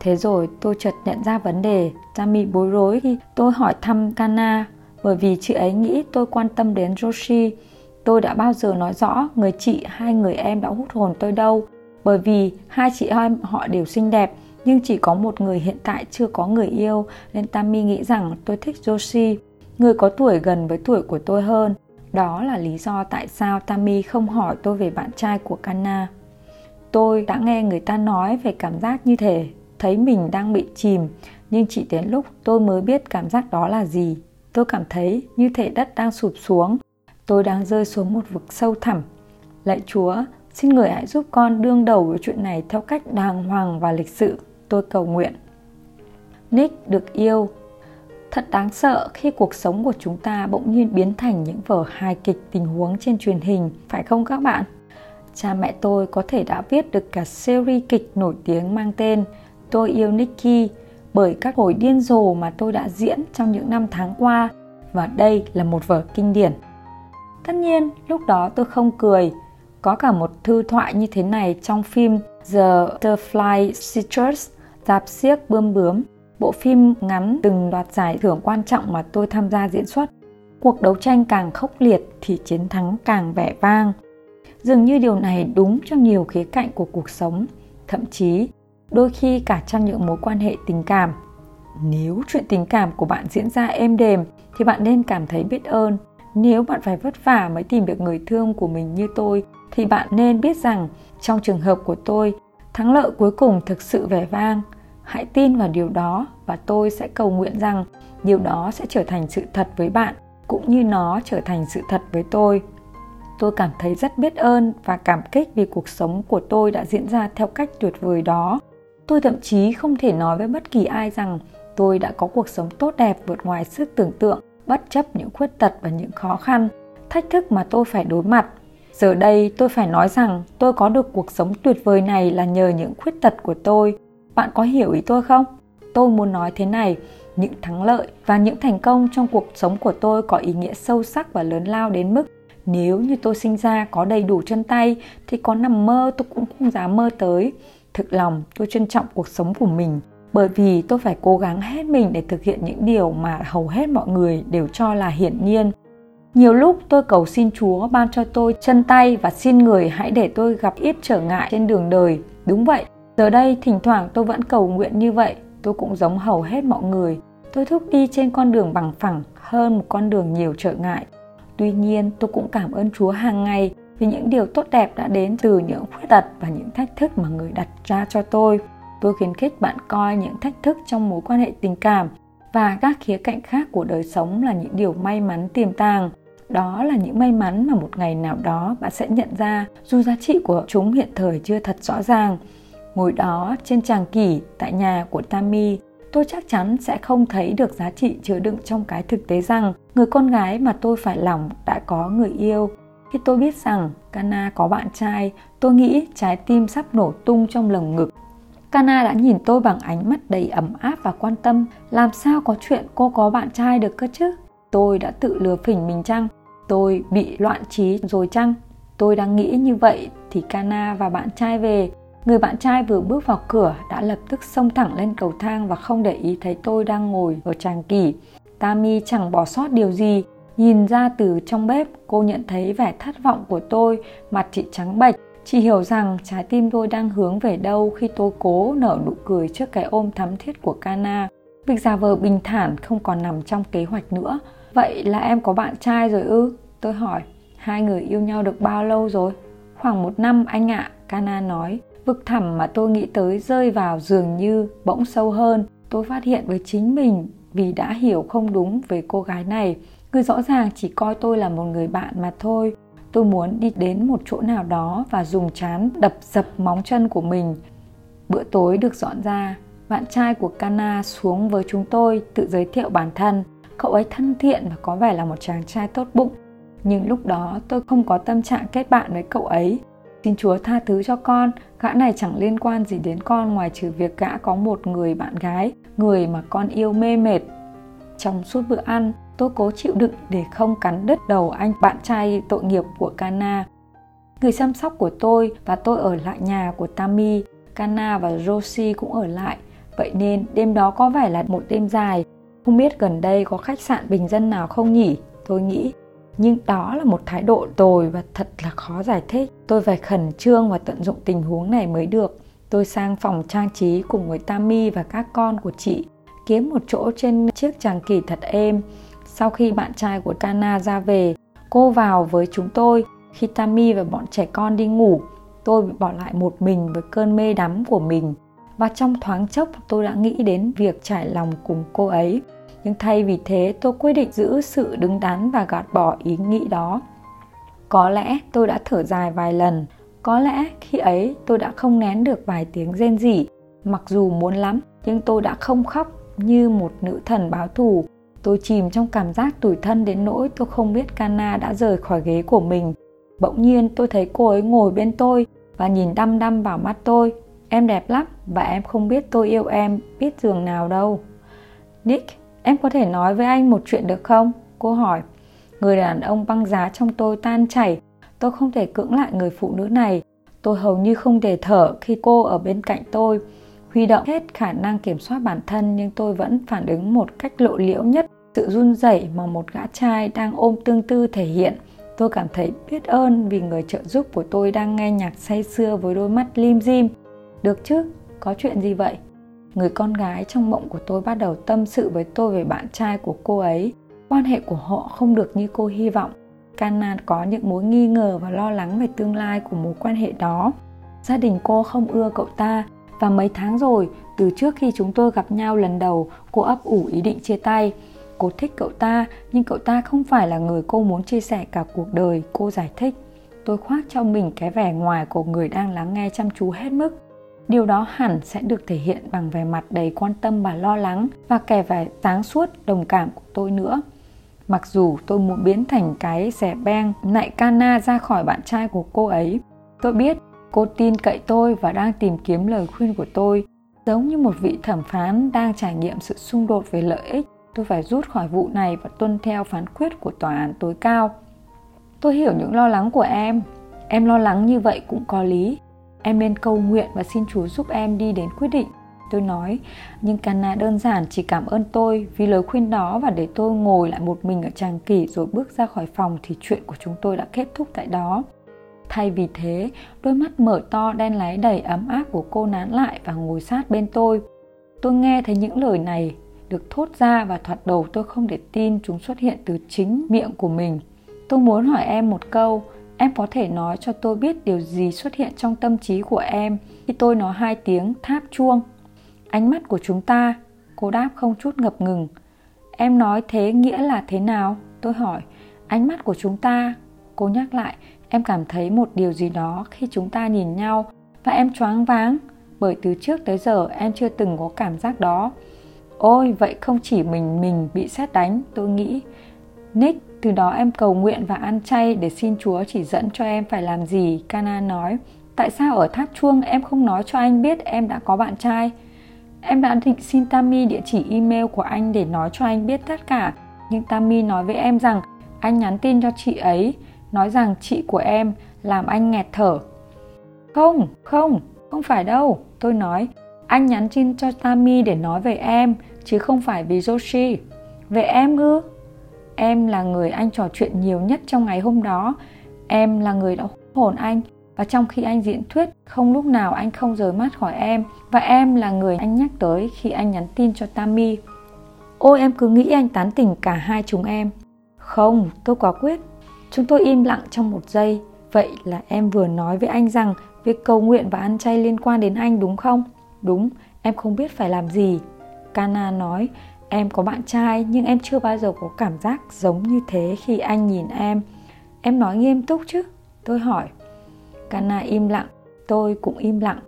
A: Thế rồi tôi chợt nhận ra vấn đề. tammy bối rối khi tôi hỏi thăm Kana bởi vì chị ấy nghĩ tôi quan tâm đến Roshi. Tôi đã bao giờ nói rõ người chị hai người em đã hút hồn tôi đâu bởi vì hai chị em họ đều xinh đẹp nhưng chỉ có một người hiện tại chưa có người yêu nên Tammy nghĩ rằng tôi thích Joshi, người có tuổi gần với tuổi của tôi hơn. Đó là lý do tại sao Tammy không hỏi tôi về bạn trai của Kana. Tôi đã nghe người ta nói về cảm giác như thể thấy mình đang bị chìm, nhưng chỉ đến lúc tôi mới biết cảm giác đó là gì. Tôi cảm thấy như thể đất đang sụp xuống, tôi đang rơi xuống một vực sâu thẳm. Lạy Chúa, xin người hãy giúp con đương đầu với chuyện này theo cách đàng hoàng và lịch sự tôi cầu nguyện. Nick được yêu Thật đáng sợ khi cuộc sống của chúng ta bỗng nhiên biến thành những vở hài kịch tình huống trên truyền hình, phải không các bạn? Cha mẹ tôi có thể đã viết được cả series kịch nổi tiếng mang tên Tôi yêu Nicky bởi các hồi điên rồ mà tôi đã diễn trong những năm tháng qua và đây là một vở kinh điển. Tất nhiên, lúc đó tôi không cười. Có cả một thư thoại như thế này trong phim The Butterfly Citrus Tạp xiếc bươm bướm, bộ phim ngắn từng đoạt giải thưởng quan trọng mà tôi tham gia diễn xuất. Cuộc đấu tranh càng khốc liệt thì chiến thắng càng vẻ vang. Dường như điều này đúng trong nhiều khía cạnh của cuộc sống, thậm chí đôi khi cả trong những mối quan hệ tình cảm. Nếu chuyện tình cảm của bạn diễn ra êm đềm, thì bạn nên cảm thấy biết ơn. Nếu bạn phải vất vả mới tìm được người thương của mình như tôi, thì bạn nên biết rằng, trong trường hợp của tôi, thắng lợi cuối cùng thực sự vẻ vang hãy tin vào điều đó và tôi sẽ cầu nguyện rằng điều đó sẽ trở thành sự thật với bạn, cũng như nó trở thành sự thật với tôi tôi cảm thấy rất biết ơn và cảm kích vì cuộc sống của tôi đã diễn ra theo cách tuyệt vời đó tôi thậm chí không thể nói với bất kỳ ai rằng tôi đã có cuộc sống tốt đẹp vượt ngoài sức tưởng tượng bất chấp những khuyết tật và những khó khăn thách thức mà tôi phải đối mặt Giờ đây tôi phải nói rằng tôi có được cuộc sống tuyệt vời này là nhờ những khuyết tật của tôi. Bạn có hiểu ý tôi không? Tôi muốn nói thế này, những thắng lợi và những thành công trong cuộc sống của tôi có ý nghĩa sâu sắc và lớn lao đến mức nếu như tôi sinh ra có đầy đủ chân tay thì có nằm mơ tôi cũng không dám mơ tới. Thực lòng tôi trân trọng cuộc sống của mình bởi vì tôi phải cố gắng hết mình để thực hiện những điều mà hầu hết mọi người đều cho là hiển nhiên nhiều lúc tôi cầu xin Chúa ban cho tôi chân tay và xin người hãy để tôi gặp ít trở ngại trên đường đời. Đúng vậy, giờ đây thỉnh thoảng tôi vẫn cầu nguyện như vậy. Tôi cũng giống hầu hết mọi người. Tôi thúc đi trên con đường bằng phẳng hơn một con đường nhiều trở ngại. Tuy nhiên, tôi cũng cảm ơn Chúa hàng ngày vì những điều tốt đẹp đã đến từ những khuyết tật và những thách thức mà người đặt ra cho tôi. Tôi khuyến khích bạn coi những thách thức trong mối quan hệ tình cảm và các khía cạnh khác của đời sống là những điều may mắn tiềm tàng. Đó là những may mắn mà một ngày nào đó bạn sẽ nhận ra, dù giá trị của chúng hiện thời chưa thật rõ ràng. Ngồi đó trên tràng kỷ tại nhà của Tammy, tôi chắc chắn sẽ không thấy được giá trị chứa đựng trong cái thực tế rằng người con gái mà tôi phải lòng đã có người yêu khi tôi biết rằng Kana có bạn trai, tôi nghĩ trái tim sắp nổ tung trong lồng ngực. Kana đã nhìn tôi bằng ánh mắt đầy ấm áp và quan tâm. Làm sao có chuyện cô có bạn trai được cơ chứ? Tôi đã tự lừa phỉnh mình chăng? tôi bị loạn trí rồi chăng tôi đang nghĩ như vậy thì Kana và bạn trai về người bạn trai vừa bước vào cửa đã lập tức xông thẳng lên cầu thang và không để ý thấy tôi đang ngồi ở tràng kỷ Tami chẳng bỏ sót điều gì nhìn ra từ trong bếp cô nhận thấy vẻ thất vọng của tôi mặt chị trắng bệch chị hiểu rằng trái tim tôi đang hướng về đâu khi tôi cố nở nụ cười trước cái ôm thắm thiết của Kana việc giả vờ bình thản không còn nằm trong kế hoạch nữa vậy là em có bạn trai rồi ư Tôi hỏi, hai người yêu nhau được bao lâu rồi? Khoảng một năm anh ạ, à, Kana nói. Vực thẳm mà tôi nghĩ tới rơi vào dường như bỗng sâu hơn. Tôi phát hiện với chính mình vì đã hiểu không đúng về cô gái này. Người rõ ràng chỉ coi tôi là một người bạn mà thôi. Tôi muốn đi đến một chỗ nào đó và dùng chán đập dập móng chân của mình. Bữa tối được dọn ra, bạn trai của Kana xuống với chúng tôi tự giới thiệu bản thân. Cậu ấy thân thiện và có vẻ là một chàng trai tốt bụng. Nhưng lúc đó tôi không có tâm trạng kết bạn với cậu ấy. Xin Chúa tha thứ cho con, gã này chẳng liên quan gì đến con ngoài trừ việc gã có một người bạn gái, người mà con yêu mê mệt. Trong suốt bữa ăn, tôi cố chịu đựng để không cắn đứt đầu anh bạn trai tội nghiệp của Kana. Người chăm sóc của tôi và tôi ở lại nhà của Tammy Kana và Rosie cũng ở lại. Vậy nên đêm đó có vẻ là một đêm dài. Không biết gần đây có khách sạn bình dân nào không nhỉ? Tôi nghĩ nhưng đó là một thái độ tồi và thật là khó giải thích tôi phải khẩn trương và tận dụng tình huống này mới được tôi sang phòng trang trí cùng với Tammy và các con của chị, kiếm một chỗ trên chiếc tràng kỷ thật êm sau khi bạn trai của Kana ra về, cô vào với chúng tôi. Khi Tammy và bọn trẻ con đi ngủ, tôi bị bỏ lại một mình với cơn mê đắm của mình. Và trong thoáng chốc, tôi đã nghĩ đến việc trải lòng cùng cô ấy. Nhưng thay vì thế, tôi quyết định giữ sự đứng đắn và gạt bỏ ý nghĩ đó. Có lẽ tôi đã thở dài vài lần. Có lẽ khi ấy, tôi đã không nén được vài tiếng rên rỉ. Mặc dù muốn lắm, nhưng tôi đã không khóc như một nữ thần báo thù tôi chìm trong cảm giác tủi thân đến nỗi tôi không biết Kana đã rời khỏi ghế của mình bỗng nhiên tôi thấy cô ấy ngồi bên tôi và nhìn đăm đăm vào mắt tôi em đẹp lắm và em không biết tôi yêu em biết giường nào đâu nick, Em có thể nói với anh một chuyện được không? Cô hỏi. Người đàn ông băng giá trong tôi tan chảy. Tôi không thể cưỡng lại người phụ nữ này. Tôi hầu như không thể thở khi cô ở bên cạnh tôi. Huy động hết khả năng kiểm soát bản thân nhưng tôi vẫn phản ứng một cách lộ liễu nhất sự run rẩy mà một gã trai đang ôm tương tư thể hiện. Tôi cảm thấy biết ơn vì người trợ giúp của tôi đang nghe nhạc say sưa với đôi mắt lim dim. Được chứ, có chuyện gì vậy? người con gái trong mộng của tôi bắt đầu tâm sự với tôi về bạn trai của cô ấy quan hệ của họ không được như cô hy vọng Canna có những mối nghi ngờ và lo lắng về tương lai của mối quan hệ đó gia đình cô không ưa cậu ta và mấy tháng rồi, từ trước khi chúng tôi gặp nhau lần đầu, cô ấp ủ ý định chia tay. Cô thích cậu ta, nhưng cậu ta không phải là người cô muốn chia sẻ cả cuộc đời, cô giải thích. Tôi khoác cho mình cái vẻ ngoài của người đang lắng nghe chăm chú hết mức. Điều đó hẳn sẽ được thể hiện bằng vẻ mặt đầy quan tâm và lo lắng, và kẻ vẻ sáng suốt, đồng cảm của tôi nữa. Mặc dù tôi muốn biến thành cái rẻ beng nại cana ra khỏi bạn trai của cô ấy, tôi biết cô tin cậy tôi và đang tìm kiếm lời khuyên của tôi giống như một vị thẩm phán đang trải nghiệm sự xung đột về lợi ích tôi phải rút khỏi vụ này và tuân theo phán quyết của tòa án tối cao tôi hiểu những lo lắng của em em lo lắng như vậy cũng có lý Em nên cầu nguyện và xin Chúa giúp em đi đến quyết định. Tôi nói, nhưng Cana đơn giản chỉ cảm ơn tôi vì lời khuyên đó và để tôi ngồi lại một mình ở tràng kỷ rồi bước ra khỏi phòng thì chuyện của chúng tôi đã kết thúc tại đó. Thay vì thế, đôi mắt mở to đen láy đầy ấm áp của cô nán lại và ngồi sát bên tôi. Tôi nghe thấy những lời này được thốt ra và thoạt đầu tôi không thể tin chúng xuất hiện từ chính miệng của mình. Tôi muốn hỏi em một câu, em có thể nói cho tôi biết điều gì xuất hiện trong tâm trí của em khi tôi nói hai tiếng tháp chuông ánh mắt của chúng ta cô đáp không chút ngập ngừng em nói thế nghĩa là thế nào tôi hỏi ánh mắt của chúng ta cô nhắc lại em cảm thấy một điều gì đó khi chúng ta nhìn nhau và em choáng váng bởi từ trước tới giờ em chưa từng có cảm giác đó ôi vậy không chỉ mình mình bị xét đánh tôi nghĩ nick từ đó em cầu nguyện và ăn chay để xin Chúa chỉ dẫn cho em phải làm gì, Cana nói. Tại sao ở tháp chuông em không nói cho anh biết em đã có bạn trai? Em đã định xin Tammy địa chỉ email của anh để nói cho anh biết tất cả. Nhưng Tammy nói với em rằng anh nhắn tin cho chị ấy, nói rằng chị của em làm anh nghẹt thở. Không, không, không phải đâu, tôi nói. Anh nhắn tin cho Tammy để nói về em, chứ không phải vì Joshi. Về em ư? em là người anh trò chuyện nhiều nhất trong ngày hôm đó em là người đã hồn anh và trong khi anh diễn thuyết không lúc nào anh không rời mắt khỏi em và em là người anh nhắc tới khi anh nhắn tin cho Tammy ôi em cứ nghĩ anh tán tỉnh cả hai chúng em không tôi quả quyết chúng tôi im lặng trong một giây vậy là em vừa nói với anh rằng việc cầu nguyện và ăn chay liên quan đến anh đúng không đúng em không biết phải làm gì Kana nói em có bạn trai nhưng em chưa bao giờ có cảm giác giống như thế khi anh nhìn em. Em nói nghiêm túc chứ? Tôi hỏi. Kana im lặng, tôi cũng im lặng.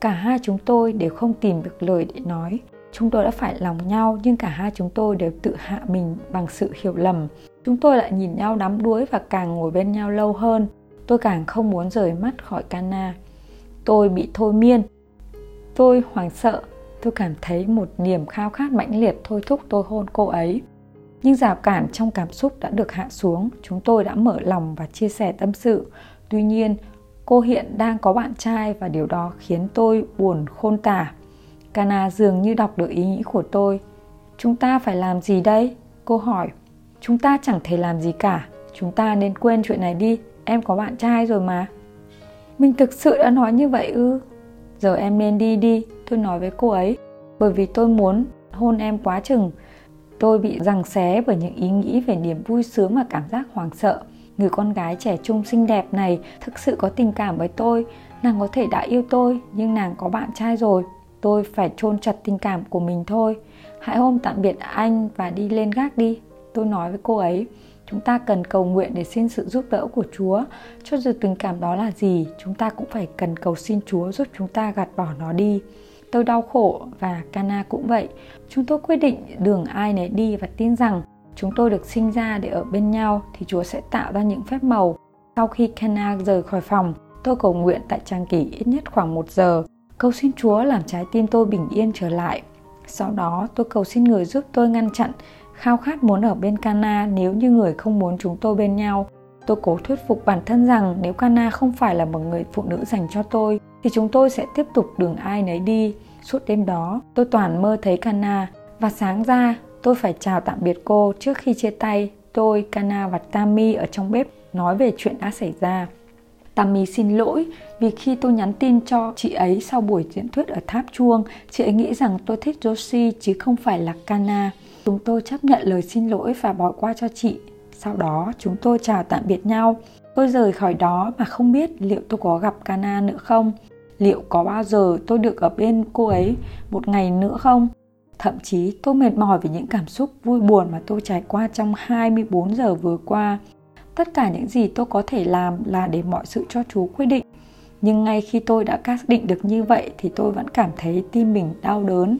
A: Cả hai chúng tôi đều không tìm được lời để nói. Chúng tôi đã phải lòng nhau nhưng cả hai chúng tôi đều tự hạ mình bằng sự hiểu lầm. Chúng tôi lại nhìn nhau đắm đuối và càng ngồi bên nhau lâu hơn. Tôi càng không muốn rời mắt khỏi Kana. Tôi bị thôi miên. Tôi hoảng sợ. Tôi cảm thấy một niềm khao khát mãnh liệt thôi thúc tôi hôn cô ấy. Nhưng rào cản trong cảm xúc đã được hạ xuống. Chúng tôi đã mở lòng và chia sẻ tâm sự. Tuy nhiên, cô hiện đang có bạn trai và điều đó khiến tôi buồn khôn tả. Kana dường như đọc được ý nghĩ của tôi. Chúng ta phải làm gì đây? Cô hỏi. Chúng ta chẳng thể làm gì cả. Chúng ta nên quên chuyện này đi. Em có bạn trai rồi mà. Mình thực sự đã nói như vậy ư? Giờ em nên đi đi, tôi nói với cô ấy. Bởi vì tôi muốn hôn em quá chừng. Tôi bị giằng xé bởi những ý nghĩ về niềm vui sướng và cảm giác hoảng sợ. Người con gái trẻ trung xinh đẹp này thực sự có tình cảm với tôi. Nàng có thể đã yêu tôi, nhưng nàng có bạn trai rồi. Tôi phải chôn chặt tình cảm của mình thôi. Hãy hôm tạm biệt anh và đi lên gác đi. Tôi nói với cô ấy. Chúng ta cần cầu nguyện để xin sự giúp đỡ của Chúa. Cho dù tình cảm đó là gì, chúng ta cũng phải cần cầu xin Chúa giúp chúng ta gạt bỏ nó đi. Tôi đau khổ và Cana cũng vậy. Chúng tôi quyết định đường ai nấy đi và tin rằng chúng tôi được sinh ra để ở bên nhau thì Chúa sẽ tạo ra những phép màu. Sau khi Cana rời khỏi phòng, tôi cầu nguyện tại trang kỷ ít nhất khoảng một giờ. Cầu xin Chúa làm trái tim tôi bình yên trở lại. Sau đó tôi cầu xin người giúp tôi ngăn chặn khao khát muốn ở bên Kana nếu như người không muốn chúng tôi bên nhau. Tôi cố thuyết phục bản thân rằng nếu Kana không phải là một người phụ nữ dành cho tôi thì chúng tôi sẽ tiếp tục đường ai nấy đi. Suốt đêm đó, tôi toàn mơ thấy Kana và sáng ra tôi phải chào tạm biệt cô trước khi chia tay. Tôi, Kana và Tammy ở trong bếp nói về chuyện đã xảy ra. Tammy xin lỗi vì khi tôi nhắn tin cho chị ấy sau buổi diễn thuyết ở tháp chuông, chị ấy nghĩ rằng tôi thích Josie chứ không phải là Kana. Chúng tôi chấp nhận lời xin lỗi và bỏ qua cho chị. Sau đó, chúng tôi chào tạm biệt nhau. Tôi rời khỏi đó mà không biết liệu tôi có gặp Kana nữa không. Liệu có bao giờ tôi được ở bên cô ấy một ngày nữa không? Thậm chí, tôi mệt mỏi vì những cảm xúc vui buồn mà tôi trải qua trong 24 giờ vừa qua. Tất cả những gì tôi có thể làm là để mọi sự cho chú quyết định. Nhưng ngay khi tôi đã xác định được như vậy thì tôi vẫn cảm thấy tim mình đau đớn.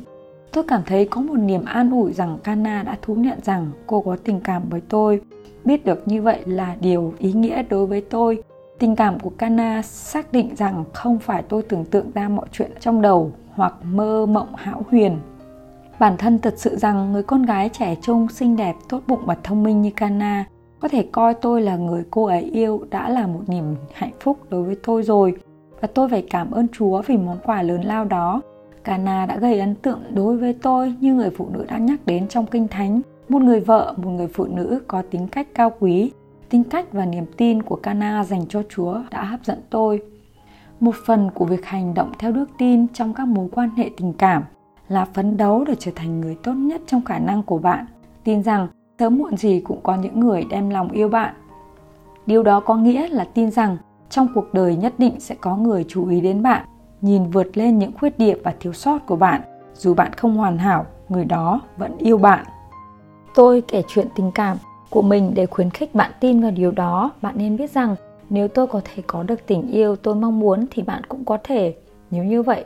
A: Tôi cảm thấy có một niềm an ủi rằng Kana đã thú nhận rằng cô có tình cảm với tôi. Biết được như vậy là điều ý nghĩa đối với tôi. Tình cảm của Kana xác định rằng không phải tôi tưởng tượng ra mọi chuyện trong đầu hoặc mơ mộng hão huyền. Bản thân thật sự rằng người con gái trẻ trung, xinh đẹp, tốt bụng và thông minh như Kana có thể coi tôi là người cô ấy yêu đã là một niềm hạnh phúc đối với tôi rồi và tôi phải cảm ơn Chúa vì món quà lớn lao đó. Cana đã gây ấn tượng đối với tôi như người phụ nữ đã nhắc đến trong kinh thánh, một người vợ, một người phụ nữ có tính cách cao quý. Tính cách và niềm tin của Cana dành cho Chúa đã hấp dẫn tôi. Một phần của việc hành động theo đức tin trong các mối quan hệ tình cảm là phấn đấu để trở thành người tốt nhất trong khả năng của bạn. Tin rằng sớm muộn gì cũng có những người đem lòng yêu bạn. Điều đó có nghĩa là tin rằng trong cuộc đời nhất định sẽ có người chú ý đến bạn, nhìn vượt lên những khuyết điểm và thiếu sót của bạn. Dù bạn không hoàn hảo, người đó vẫn yêu bạn. Tôi kể chuyện tình cảm của mình để khuyến khích bạn tin vào điều đó. Bạn nên biết rằng nếu tôi có thể có được tình yêu tôi mong muốn thì bạn cũng có thể. Nếu như vậy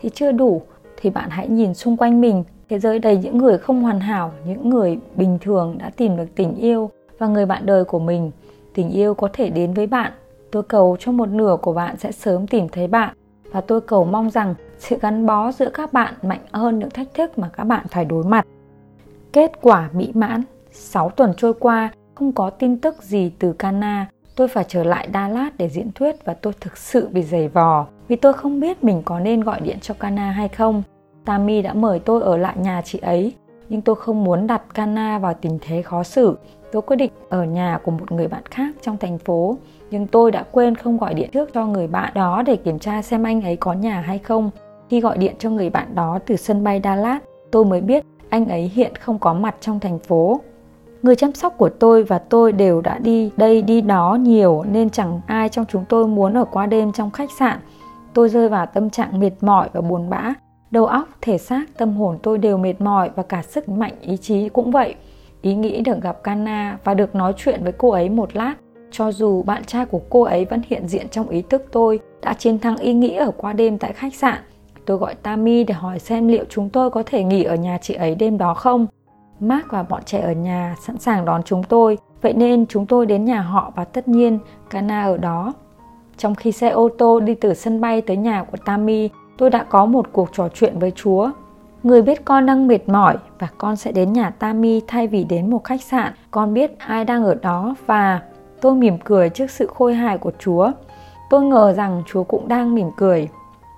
A: thì chưa đủ thì bạn hãy nhìn xung quanh mình thế giới đầy những người không hoàn hảo những người bình thường đã tìm được tình yêu và người bạn đời của mình tình yêu có thể đến với bạn tôi cầu cho một nửa của bạn sẽ sớm tìm thấy bạn và tôi cầu mong rằng sự gắn bó giữa các bạn mạnh hơn những thách thức mà các bạn phải đối mặt. Kết quả mỹ mãn 6 tuần trôi qua không có tin tức gì từ Cana tôi phải trở lại Dallas để diễn thuyết và tôi thực sự bị giày vò vì tôi không biết mình có nên gọi điện cho Cana hay không. Tammy đã mời tôi ở lại nhà chị ấy, nhưng tôi không muốn đặt Kana vào tình thế khó xử. Tôi quyết định ở nhà của một người bạn khác trong thành phố, nhưng tôi đã quên không gọi điện trước cho người bạn đó để kiểm tra xem anh ấy có nhà hay không. Khi gọi điện cho người bạn đó từ sân bay Dallas, tôi mới biết anh ấy hiện không có mặt trong thành phố. Người chăm sóc của tôi và tôi đều đã đi đây đi đó nhiều nên chẳng ai trong chúng tôi muốn ở qua đêm trong khách sạn. Tôi rơi vào tâm trạng mệt mỏi và buồn bã Đầu óc, thể xác, tâm hồn tôi đều mệt mỏi và cả sức mạnh ý chí cũng vậy. Ý nghĩ được gặp Kana và được nói chuyện với cô ấy một lát, cho dù bạn trai của cô ấy vẫn hiện diện trong ý thức tôi, đã chiến thắng ý nghĩ ở qua đêm tại khách sạn. Tôi gọi Tammy để hỏi xem liệu chúng tôi có thể nghỉ ở nhà chị ấy đêm đó không. Mark và bọn trẻ ở nhà sẵn sàng đón chúng tôi, vậy nên chúng tôi đến nhà họ và tất nhiên Kana ở đó. Trong khi xe ô tô đi từ sân bay tới nhà của Tammy, tôi đã có một cuộc trò chuyện với Chúa. Người biết con đang mệt mỏi và con sẽ đến nhà Tammy thay vì đến một khách sạn. Con biết ai đang ở đó và tôi mỉm cười trước sự khôi hài của Chúa. Tôi ngờ rằng Chúa cũng đang mỉm cười.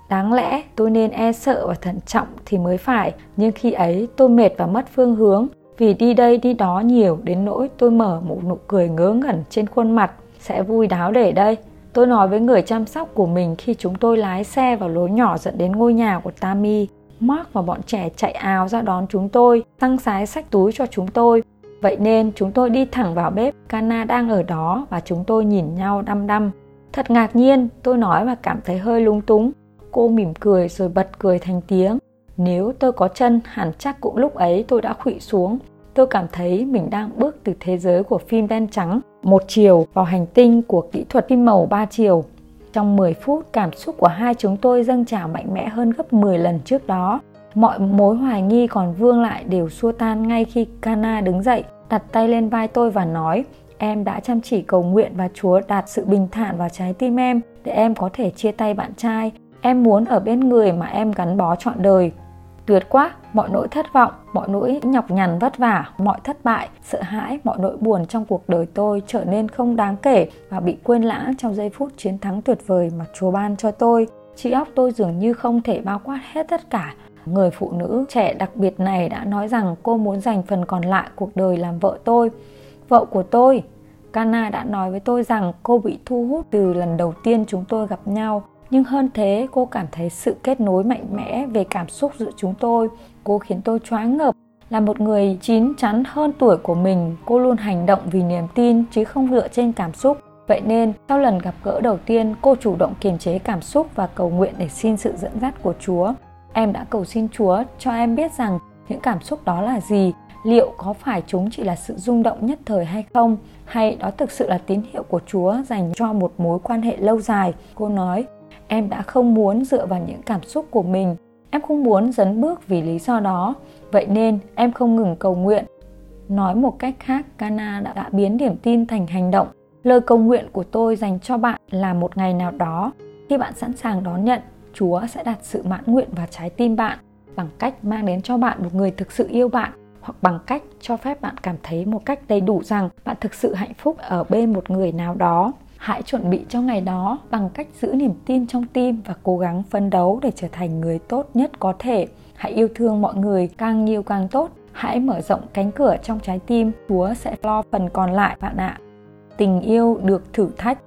A: Đáng lẽ tôi nên e sợ và thận trọng thì mới phải, nhưng khi ấy tôi mệt và mất phương hướng vì đi đây đi đó nhiều đến nỗi tôi mở một nụ cười ngớ ngẩn trên khuôn mặt sẽ vui đáo để đây. Tôi nói với người chăm sóc của mình khi chúng tôi lái xe vào lối nhỏ dẫn đến ngôi nhà của Tammy. Mark và bọn trẻ chạy ào ra đón chúng tôi, tăng sái sách túi cho chúng tôi. Vậy nên chúng tôi đi thẳng vào bếp, Kana đang ở đó và chúng tôi nhìn nhau đăm đăm. Thật ngạc nhiên, tôi nói và cảm thấy hơi lung túng. Cô mỉm cười rồi bật cười thành tiếng. Nếu tôi có chân, hẳn chắc cũng lúc ấy tôi đã khụy xuống. Tôi cảm thấy mình đang bước từ thế giới của phim đen trắng một chiều vào hành tinh của kỹ thuật phim màu ba chiều. Trong 10 phút, cảm xúc của hai chúng tôi dâng trào mạnh mẽ hơn gấp 10 lần trước đó. Mọi mối hoài nghi còn vương lại đều xua tan ngay khi Kana đứng dậy, đặt tay lên vai tôi và nói Em đã chăm chỉ cầu nguyện và Chúa đạt sự bình thản vào trái tim em để em có thể chia tay bạn trai. Em muốn ở bên người mà em gắn bó trọn đời. Tuyệt quá, mọi nỗi thất vọng, mọi nỗi nhọc nhằn vất vả, mọi thất bại, sợ hãi, mọi nỗi buồn trong cuộc đời tôi trở nên không đáng kể và bị quên lãng trong giây phút chiến thắng tuyệt vời mà Chúa ban cho tôi. Trí óc tôi dường như không thể bao quát hết tất cả. Người phụ nữ trẻ đặc biệt này đã nói rằng cô muốn dành phần còn lại cuộc đời làm vợ tôi. Vợ của tôi, Kana đã nói với tôi rằng cô bị thu hút từ lần đầu tiên chúng tôi gặp nhau. Nhưng hơn thế cô cảm thấy sự kết nối mạnh mẽ về cảm xúc giữa chúng tôi cô khiến tôi choáng ngợp. Là một người chín chắn hơn tuổi của mình cô luôn hành động vì niềm tin chứ không dựa trên cảm xúc. Vậy nên sau lần gặp gỡ đầu tiên cô chủ động kiềm chế cảm xúc và cầu nguyện để xin sự dẫn dắt của chúa em đã cầu xin chúa cho em biết rằng những cảm xúc đó là gì liệu có phải chúng chỉ là sự rung động nhất thời hay không hay đó thực sự là tín hiệu của chúa dành cho một mối quan hệ lâu dài. Cô nói em đã không muốn dựa vào những cảm xúc của mình. Em không muốn dấn bước vì lý do đó. Vậy nên em không ngừng cầu nguyện. Nói một cách khác Kana đã, đã biến điểm tin thành hành động. Lời cầu nguyện của tôi dành cho bạn là một ngày nào đó. Khi bạn sẵn sàng đón nhận chúa sẽ đặt sự mãn nguyện vào trái tim bạn bằng cách mang đến cho bạn một người thực sự yêu bạn hoặc bằng cách cho phép bạn cảm thấy một cách đầy đủ rằng bạn thực sự hạnh phúc ở bên một người nào đó. Hãy chuẩn bị cho ngày đó bằng cách giữ niềm tin trong tim và cố gắng phấn đấu để trở thành người tốt nhất có thể. Hãy yêu thương mọi người càng nhiều càng tốt. Hãy mở rộng cánh cửa trong trái tim. Chúa sẽ lo phần còn lại bạn ạ. Tình yêu được thử thách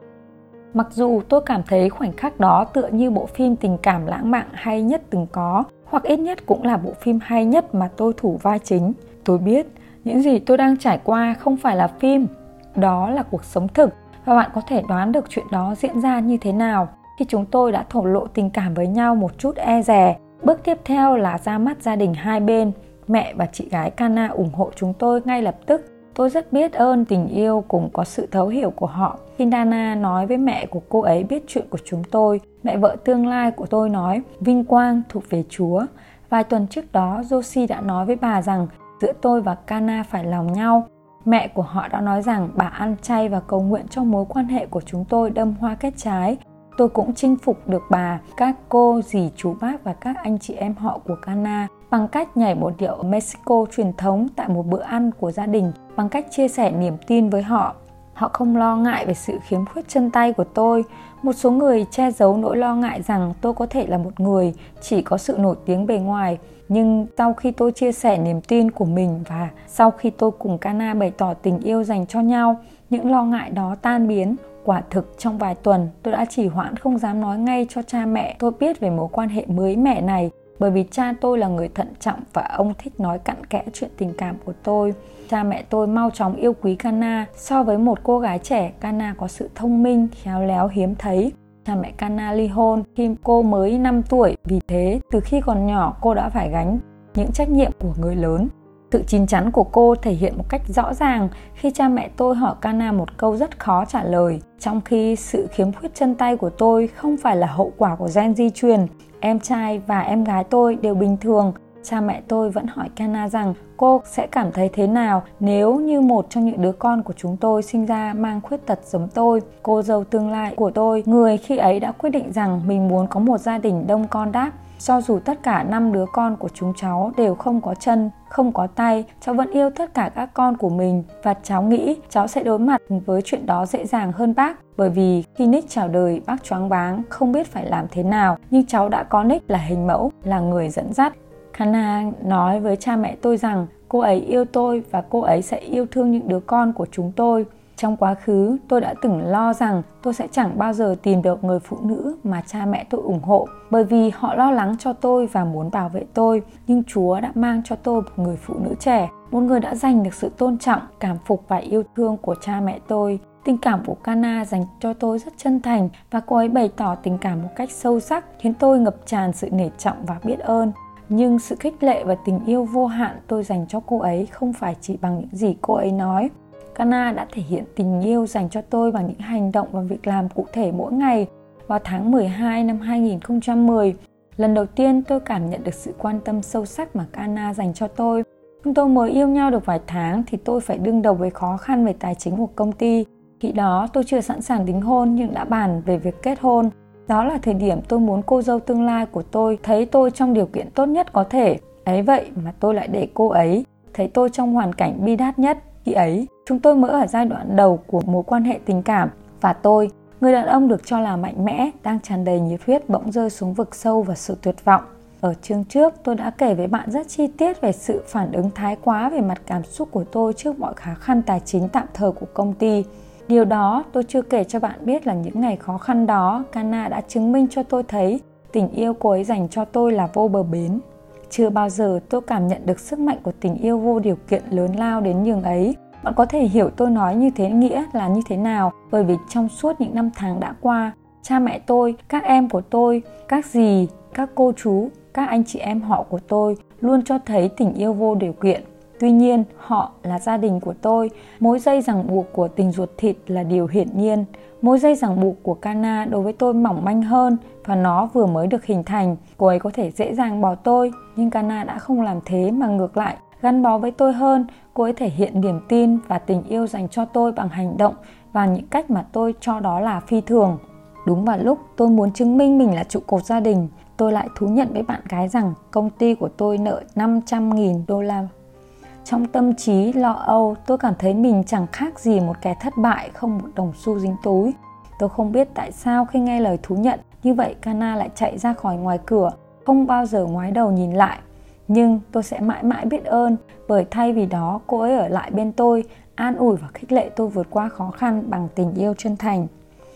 A: mặc dù tôi cảm thấy khoảnh khắc đó tựa như bộ phim tình cảm lãng mạn hay nhất từng có, hoặc ít nhất cũng là bộ phim hay nhất mà tôi thủ vai chính. Tôi biết, những gì tôi đang trải qua không phải là phim, đó là cuộc sống thực. Và bạn có thể đoán được chuyện đó diễn ra như thế nào khi chúng tôi đã thổ lộ tình cảm với nhau một chút e dè. Bước tiếp theo là ra mắt gia đình hai bên, mẹ và chị gái Kana ủng hộ chúng tôi ngay lập tức tôi rất biết ơn tình yêu cùng có sự thấu hiểu của họ khi Dana nói với mẹ của cô ấy biết chuyện của chúng tôi mẹ vợ tương lai của tôi nói vinh quang thuộc về chúa vài tuần trước đó Josie đã nói với bà rằng giữa tôi và Kana phải lòng nhau Mẹ của họ đã nói rằng bà ăn chay và cầu nguyện cho mối quan hệ của chúng tôi đâm hoa kết trái. Tôi cũng chinh phục được bà, các cô, dì, chú bác và các anh chị em họ của Kana bằng cách nhảy một điệu Mexico truyền thống tại một bữa ăn của gia đình, bằng cách chia sẻ niềm tin với họ. Họ không lo ngại về sự khiếm khuyết chân tay của tôi. Một số người che giấu nỗi lo ngại rằng tôi có thể là một người chỉ có sự nổi tiếng bề ngoài, nhưng sau khi tôi chia sẻ niềm tin của mình và sau khi tôi cùng Kana bày tỏ tình yêu dành cho nhau, những lo ngại đó tan biến. Quả thực trong vài tuần tôi đã chỉ hoãn không dám nói ngay cho cha mẹ tôi biết về mối quan hệ mới mẹ này bởi vì cha tôi là người thận trọng và ông thích nói cặn kẽ chuyện tình cảm của tôi. Cha mẹ tôi mau chóng yêu quý Kana so với một cô gái trẻ, Kana có sự thông minh, khéo léo hiếm thấy cha mẹ Kana ly hôn khi cô mới 5 tuổi, vì thế từ khi còn nhỏ cô đã phải gánh những trách nhiệm của người lớn. Sự chín chắn của cô thể hiện một cách rõ ràng khi cha mẹ tôi hỏi Kana một câu rất khó trả lời, trong khi sự khiếm khuyết chân tay của tôi không phải là hậu quả của gen di truyền. Em trai và em gái tôi đều bình thường. Cha mẹ tôi vẫn hỏi Kana rằng cô sẽ cảm thấy thế nào nếu như một trong những đứa con của chúng tôi sinh ra mang khuyết tật giống tôi. Cô dâu tương lai của tôi, người khi ấy đã quyết định rằng mình muốn có một gia đình đông con đáp cho dù tất cả năm đứa con của chúng cháu đều không có chân, không có tay, cháu vẫn yêu tất cả các con của mình. Và cháu nghĩ cháu sẽ đối mặt với chuyện đó dễ dàng hơn bác bởi vì khi Nick chào đời bác choáng váng không biết phải làm thế nào. Nhưng cháu đã có Nick là hình mẫu, là người dẫn dắt. Kana nói với cha mẹ tôi rằng cô ấy yêu tôi và cô ấy sẽ yêu thương những đứa con của chúng tôi trong quá khứ, tôi đã từng lo rằng tôi sẽ chẳng bao giờ tìm được người phụ nữ mà cha mẹ tôi ủng hộ bởi vì họ lo lắng cho tôi và muốn bảo vệ tôi. Nhưng Chúa đã mang cho tôi một người phụ nữ trẻ, một người đã giành được sự tôn trọng, cảm phục và yêu thương của cha mẹ tôi. Tình cảm của Kana dành cho tôi rất chân thành và cô ấy bày tỏ tình cảm một cách sâu sắc khiến tôi ngập tràn sự nể trọng và biết ơn nhưng sự khích lệ và tình yêu vô hạn tôi dành cho cô ấy không phải chỉ bằng những gì cô ấy nói Kana đã thể hiện tình yêu dành cho tôi bằng những hành động và việc làm cụ thể mỗi ngày. Vào tháng 12 năm 2010, lần đầu tiên tôi cảm nhận được sự quan tâm sâu sắc mà Kana dành cho tôi. Chúng tôi mới yêu nhau được vài tháng thì tôi phải đương đầu với khó khăn về tài chính của công ty. Khi đó tôi chưa sẵn sàng đính hôn nhưng đã bàn về việc kết hôn. Đó là thời điểm tôi muốn cô dâu tương lai của tôi thấy tôi trong điều kiện tốt nhất có thể. Ấy vậy mà tôi lại để cô ấy thấy tôi trong hoàn cảnh bi đát nhất khi ấy, chúng tôi mới ở giai đoạn đầu của mối quan hệ tình cảm. Và tôi, người đàn ông được cho là mạnh mẽ, đang tràn đầy nhiệt huyết bỗng rơi xuống vực sâu và sự tuyệt vọng. Ở chương trước, tôi đã kể với bạn rất chi tiết về sự phản ứng thái quá về mặt cảm xúc của tôi trước mọi khó khăn tài chính tạm thời của công ty. Điều đó tôi chưa kể cho bạn biết là những ngày khó khăn đó, Kana đã chứng minh cho tôi thấy tình yêu cô ấy dành cho tôi là vô bờ bến chưa bao giờ tôi cảm nhận được sức mạnh của tình yêu vô điều kiện lớn lao đến nhường ấy. Bạn có thể hiểu tôi nói như thế nghĩa là như thế nào, bởi vì trong suốt những năm tháng đã qua, cha mẹ tôi, các em của tôi, các dì, các cô chú, các anh chị em họ của tôi luôn cho thấy tình yêu vô điều kiện. Tuy nhiên, họ là gia đình của tôi. Mối dây ràng buộc của tình ruột thịt là điều hiển nhiên. Mối dây ràng buộc của Cana đối với tôi mỏng manh hơn và nó vừa mới được hình thành, cô ấy có thể dễ dàng bỏ tôi nhưng Kana đã không làm thế mà ngược lại gắn bó với tôi hơn. Cô ấy thể hiện niềm tin và tình yêu dành cho tôi bằng hành động và những cách mà tôi cho đó là phi thường. Đúng vào lúc tôi muốn chứng minh mình là trụ cột gia đình tôi lại thú nhận với bạn gái rằng công ty của tôi nợ 500.000 đô la. Trong tâm trí lo âu, tôi cảm thấy mình chẳng khác gì một kẻ thất bại không một đồng xu dính túi. Tôi không biết tại sao khi nghe lời thú nhận, như vậy Kana lại chạy ra khỏi ngoài cửa, không bao giờ ngoái đầu nhìn lại. Nhưng tôi sẽ mãi mãi biết ơn bởi thay vì đó cô ấy ở lại bên tôi, an ủi và khích lệ tôi vượt qua khó khăn bằng tình yêu chân thành.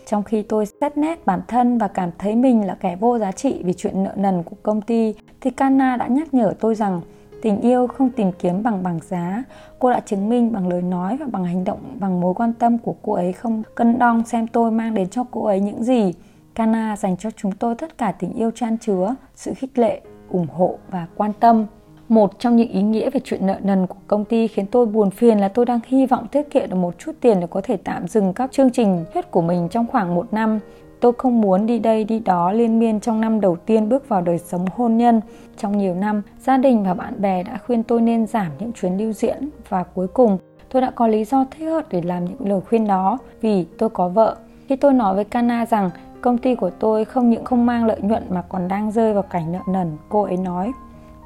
A: Trong khi tôi xét nét bản thân và cảm thấy mình là kẻ vô giá trị vì chuyện nợ nần của công ty, thì Kana đã nhắc nhở tôi rằng Tình yêu không tìm kiếm bằng bằng giá. Cô đã chứng minh bằng lời nói và bằng hành động, bằng mối quan tâm của cô ấy không cân đong xem tôi mang đến cho cô ấy những gì. Kana dành cho chúng tôi tất cả tình yêu chan chứa, sự khích lệ, ủng hộ và quan tâm. Một trong những ý nghĩa về chuyện nợ nần của công ty khiến tôi buồn phiền là tôi đang hy vọng tiết kiệm được một chút tiền để có thể tạm dừng các chương trình hết của mình trong khoảng một năm. Tôi không muốn đi đây đi đó liên miên trong năm đầu tiên bước vào đời sống hôn nhân. Trong nhiều năm, gia đình và bạn bè đã khuyên tôi nên giảm những chuyến lưu diễn và cuối cùng tôi đã có lý do thích hợp để làm những lời khuyên đó vì tôi có vợ. Khi tôi nói với Kana rằng công ty của tôi không những không mang lợi nhuận mà còn đang rơi vào cảnh nợ nần, cô ấy nói.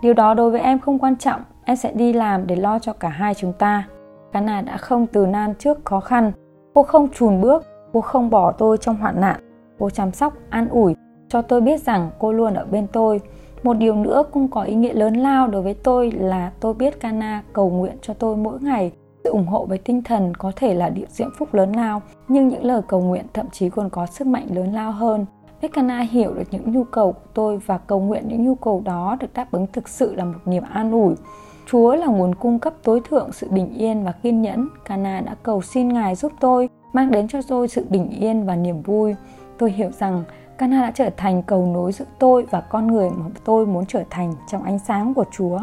A: Điều đó đối với em không quan trọng, em sẽ đi làm để lo cho cả hai chúng ta. Cana đã không từ nan trước khó khăn. Cô không chùn bước, cô không bỏ tôi trong hoạn nạn. Cô chăm sóc, an ủi, cho tôi biết rằng cô luôn ở bên tôi. Một điều nữa cũng có ý nghĩa lớn lao đối với tôi là tôi biết Cana cầu nguyện cho tôi mỗi ngày. Sự ủng hộ với tinh thần có thể là địa diễm phúc lớn lao, nhưng những lời cầu nguyện thậm chí còn có sức mạnh lớn lao hơn. Kana hiểu được những nhu cầu của tôi và cầu nguyện những nhu cầu đó được đáp ứng thực sự là một niềm an ủi. Chúa là nguồn cung cấp tối thượng sự bình yên và kiên nhẫn. Kana đã cầu xin Ngài giúp tôi, mang đến cho tôi sự bình yên và niềm vui. Tôi hiểu rằng Kana đã trở thành cầu nối giữa tôi và con người mà tôi muốn trở thành trong ánh sáng của Chúa.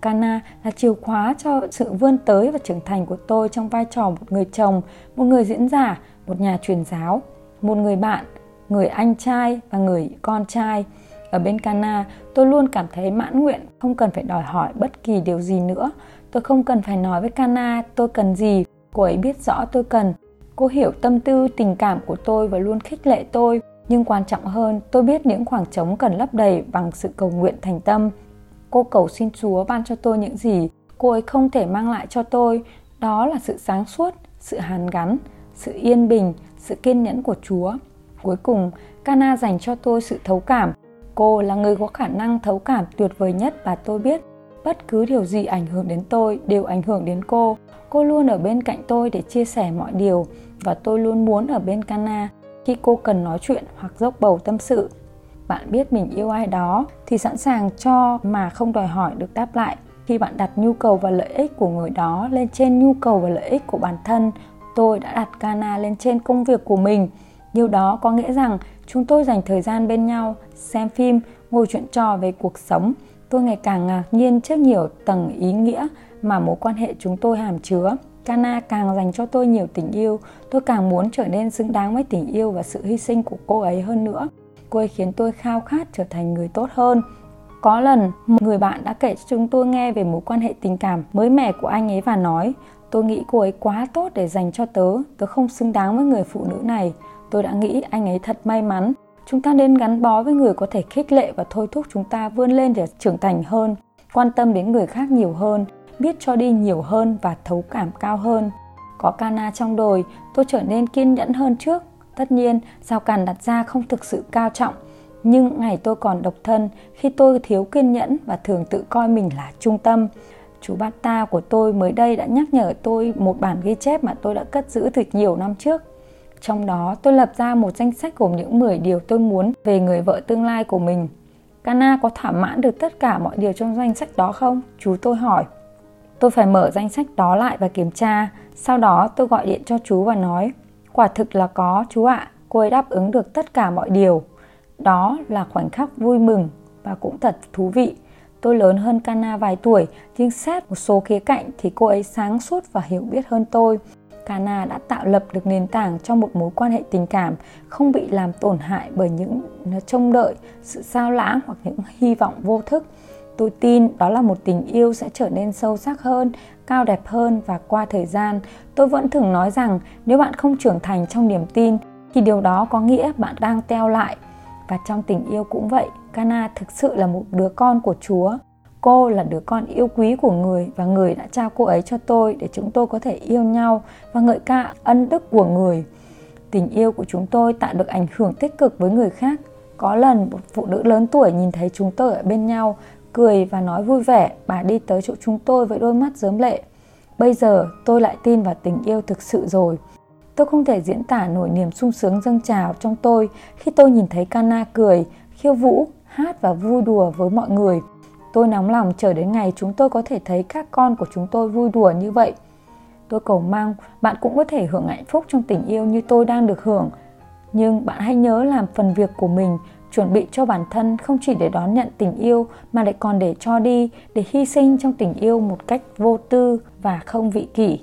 A: Kana là chìa khóa cho sự vươn tới và trưởng thành của tôi trong vai trò một người chồng, một người diễn giả, một nhà truyền giáo, một người bạn, người anh trai và người con trai. Ở bên Kana, tôi luôn cảm thấy mãn nguyện, không cần phải đòi hỏi bất kỳ điều gì nữa. Tôi không cần phải nói với Kana tôi cần gì, cô ấy biết rõ tôi cần. Cô hiểu tâm tư, tình cảm của tôi và luôn khích lệ tôi. Nhưng quan trọng hơn, tôi biết những khoảng trống cần lấp đầy bằng sự cầu nguyện thành tâm. Cô cầu xin Chúa ban cho tôi những gì cô ấy không thể mang lại cho tôi. Đó là sự sáng suốt, sự hàn gắn, sự yên bình, sự kiên nhẫn của Chúa. Cuối cùng, Cana dành cho tôi sự thấu cảm. Cô là người có khả năng thấu cảm tuyệt vời nhất và tôi biết bất cứ điều gì ảnh hưởng đến tôi đều ảnh hưởng đến cô. Cô luôn ở bên cạnh tôi để chia sẻ mọi điều và tôi luôn muốn ở bên Cana khi cô cần nói chuyện hoặc dốc bầu tâm sự. Bạn biết mình yêu ai đó thì sẵn sàng cho mà không đòi hỏi được đáp lại. Khi bạn đặt nhu cầu và lợi ích của người đó lên trên nhu cầu và lợi ích của bản thân, tôi đã đặt Kana lên trên công việc của mình. Điều đó có nghĩa rằng chúng tôi dành thời gian bên nhau, xem phim, ngồi chuyện trò về cuộc sống. Tôi ngày càng ngạc nhiên trước nhiều tầng ý nghĩa mà mối quan hệ chúng tôi hàm chứa. Kana càng dành cho tôi nhiều tình yêu, tôi càng muốn trở nên xứng đáng với tình yêu và sự hy sinh của cô ấy hơn nữa. Cô ấy khiến tôi khao khát trở thành người tốt hơn. Có lần, một người bạn đã kể cho chúng tôi nghe về mối quan hệ tình cảm mới mẻ của anh ấy và nói Tôi nghĩ cô ấy quá tốt để dành cho tớ, tớ không xứng đáng với người phụ nữ này. Tôi đã nghĩ anh ấy thật may mắn. Chúng ta nên gắn bó với người có thể khích lệ và thôi thúc chúng ta vươn lên để trưởng thành hơn, quan tâm đến người khác nhiều hơn, biết cho đi nhiều hơn và thấu cảm cao hơn. Có Kana trong đồi, tôi trở nên kiên nhẫn hơn trước. Tất nhiên, giao cản đặt ra không thực sự cao trọng, nhưng ngày tôi còn độc thân, khi tôi thiếu kiên nhẫn và thường tự coi mình là trung tâm, chú bát ta của tôi mới đây đã nhắc nhở tôi một bản ghi chép mà tôi đã cất giữ từ nhiều năm trước. Trong đó tôi lập ra một danh sách gồm những 10 điều tôi muốn về người vợ tương lai của mình. Kana có thỏa mãn được tất cả mọi điều trong danh sách đó không? Chú tôi hỏi. Tôi phải mở danh sách đó lại và kiểm tra. Sau đó tôi gọi điện cho chú và nói, quả thực là có chú ạ, à, cô ấy đáp ứng được tất cả mọi điều. Đó là khoảnh khắc vui mừng và cũng thật thú vị. Tôi lớn hơn Kana vài tuổi, nhưng xét một số khía cạnh thì cô ấy sáng suốt và hiểu biết hơn tôi. Kana đã tạo lập được nền tảng cho một mối quan hệ tình cảm không bị làm tổn hại bởi những trông đợi, sự sao lãng hoặc những hy vọng vô thức. Tôi tin đó là một tình yêu sẽ trở nên sâu sắc hơn, cao đẹp hơn và qua thời gian, tôi vẫn thường nói rằng nếu bạn không trưởng thành trong niềm tin thì điều đó có nghĩa bạn đang teo lại. Và trong tình yêu cũng vậy, Kana thực sự là một đứa con của Chúa. Cô là đứa con yêu quý của người và người đã trao cô ấy cho tôi để chúng tôi có thể yêu nhau và ngợi ca ân đức của người. Tình yêu của chúng tôi tạo được ảnh hưởng tích cực với người khác. Có lần một phụ nữ lớn tuổi nhìn thấy chúng tôi ở bên nhau, cười và nói vui vẻ, bà đi tới chỗ chúng tôi với đôi mắt dớm lệ. Bây giờ tôi lại tin vào tình yêu thực sự rồi. Tôi không thể diễn tả nổi niềm sung sướng dâng trào trong tôi khi tôi nhìn thấy Kana cười, khiêu vũ, hát và vui đùa với mọi người. Tôi nóng lòng chờ đến ngày chúng tôi có thể thấy các con của chúng tôi vui đùa như vậy. Tôi cầu mong bạn cũng có thể hưởng hạnh phúc trong tình yêu như tôi đang được hưởng. Nhưng bạn hãy nhớ làm phần việc của mình, chuẩn bị cho bản thân không chỉ để đón nhận tình yêu mà lại còn để cho đi, để hy sinh trong tình yêu một cách vô tư và không vị kỷ.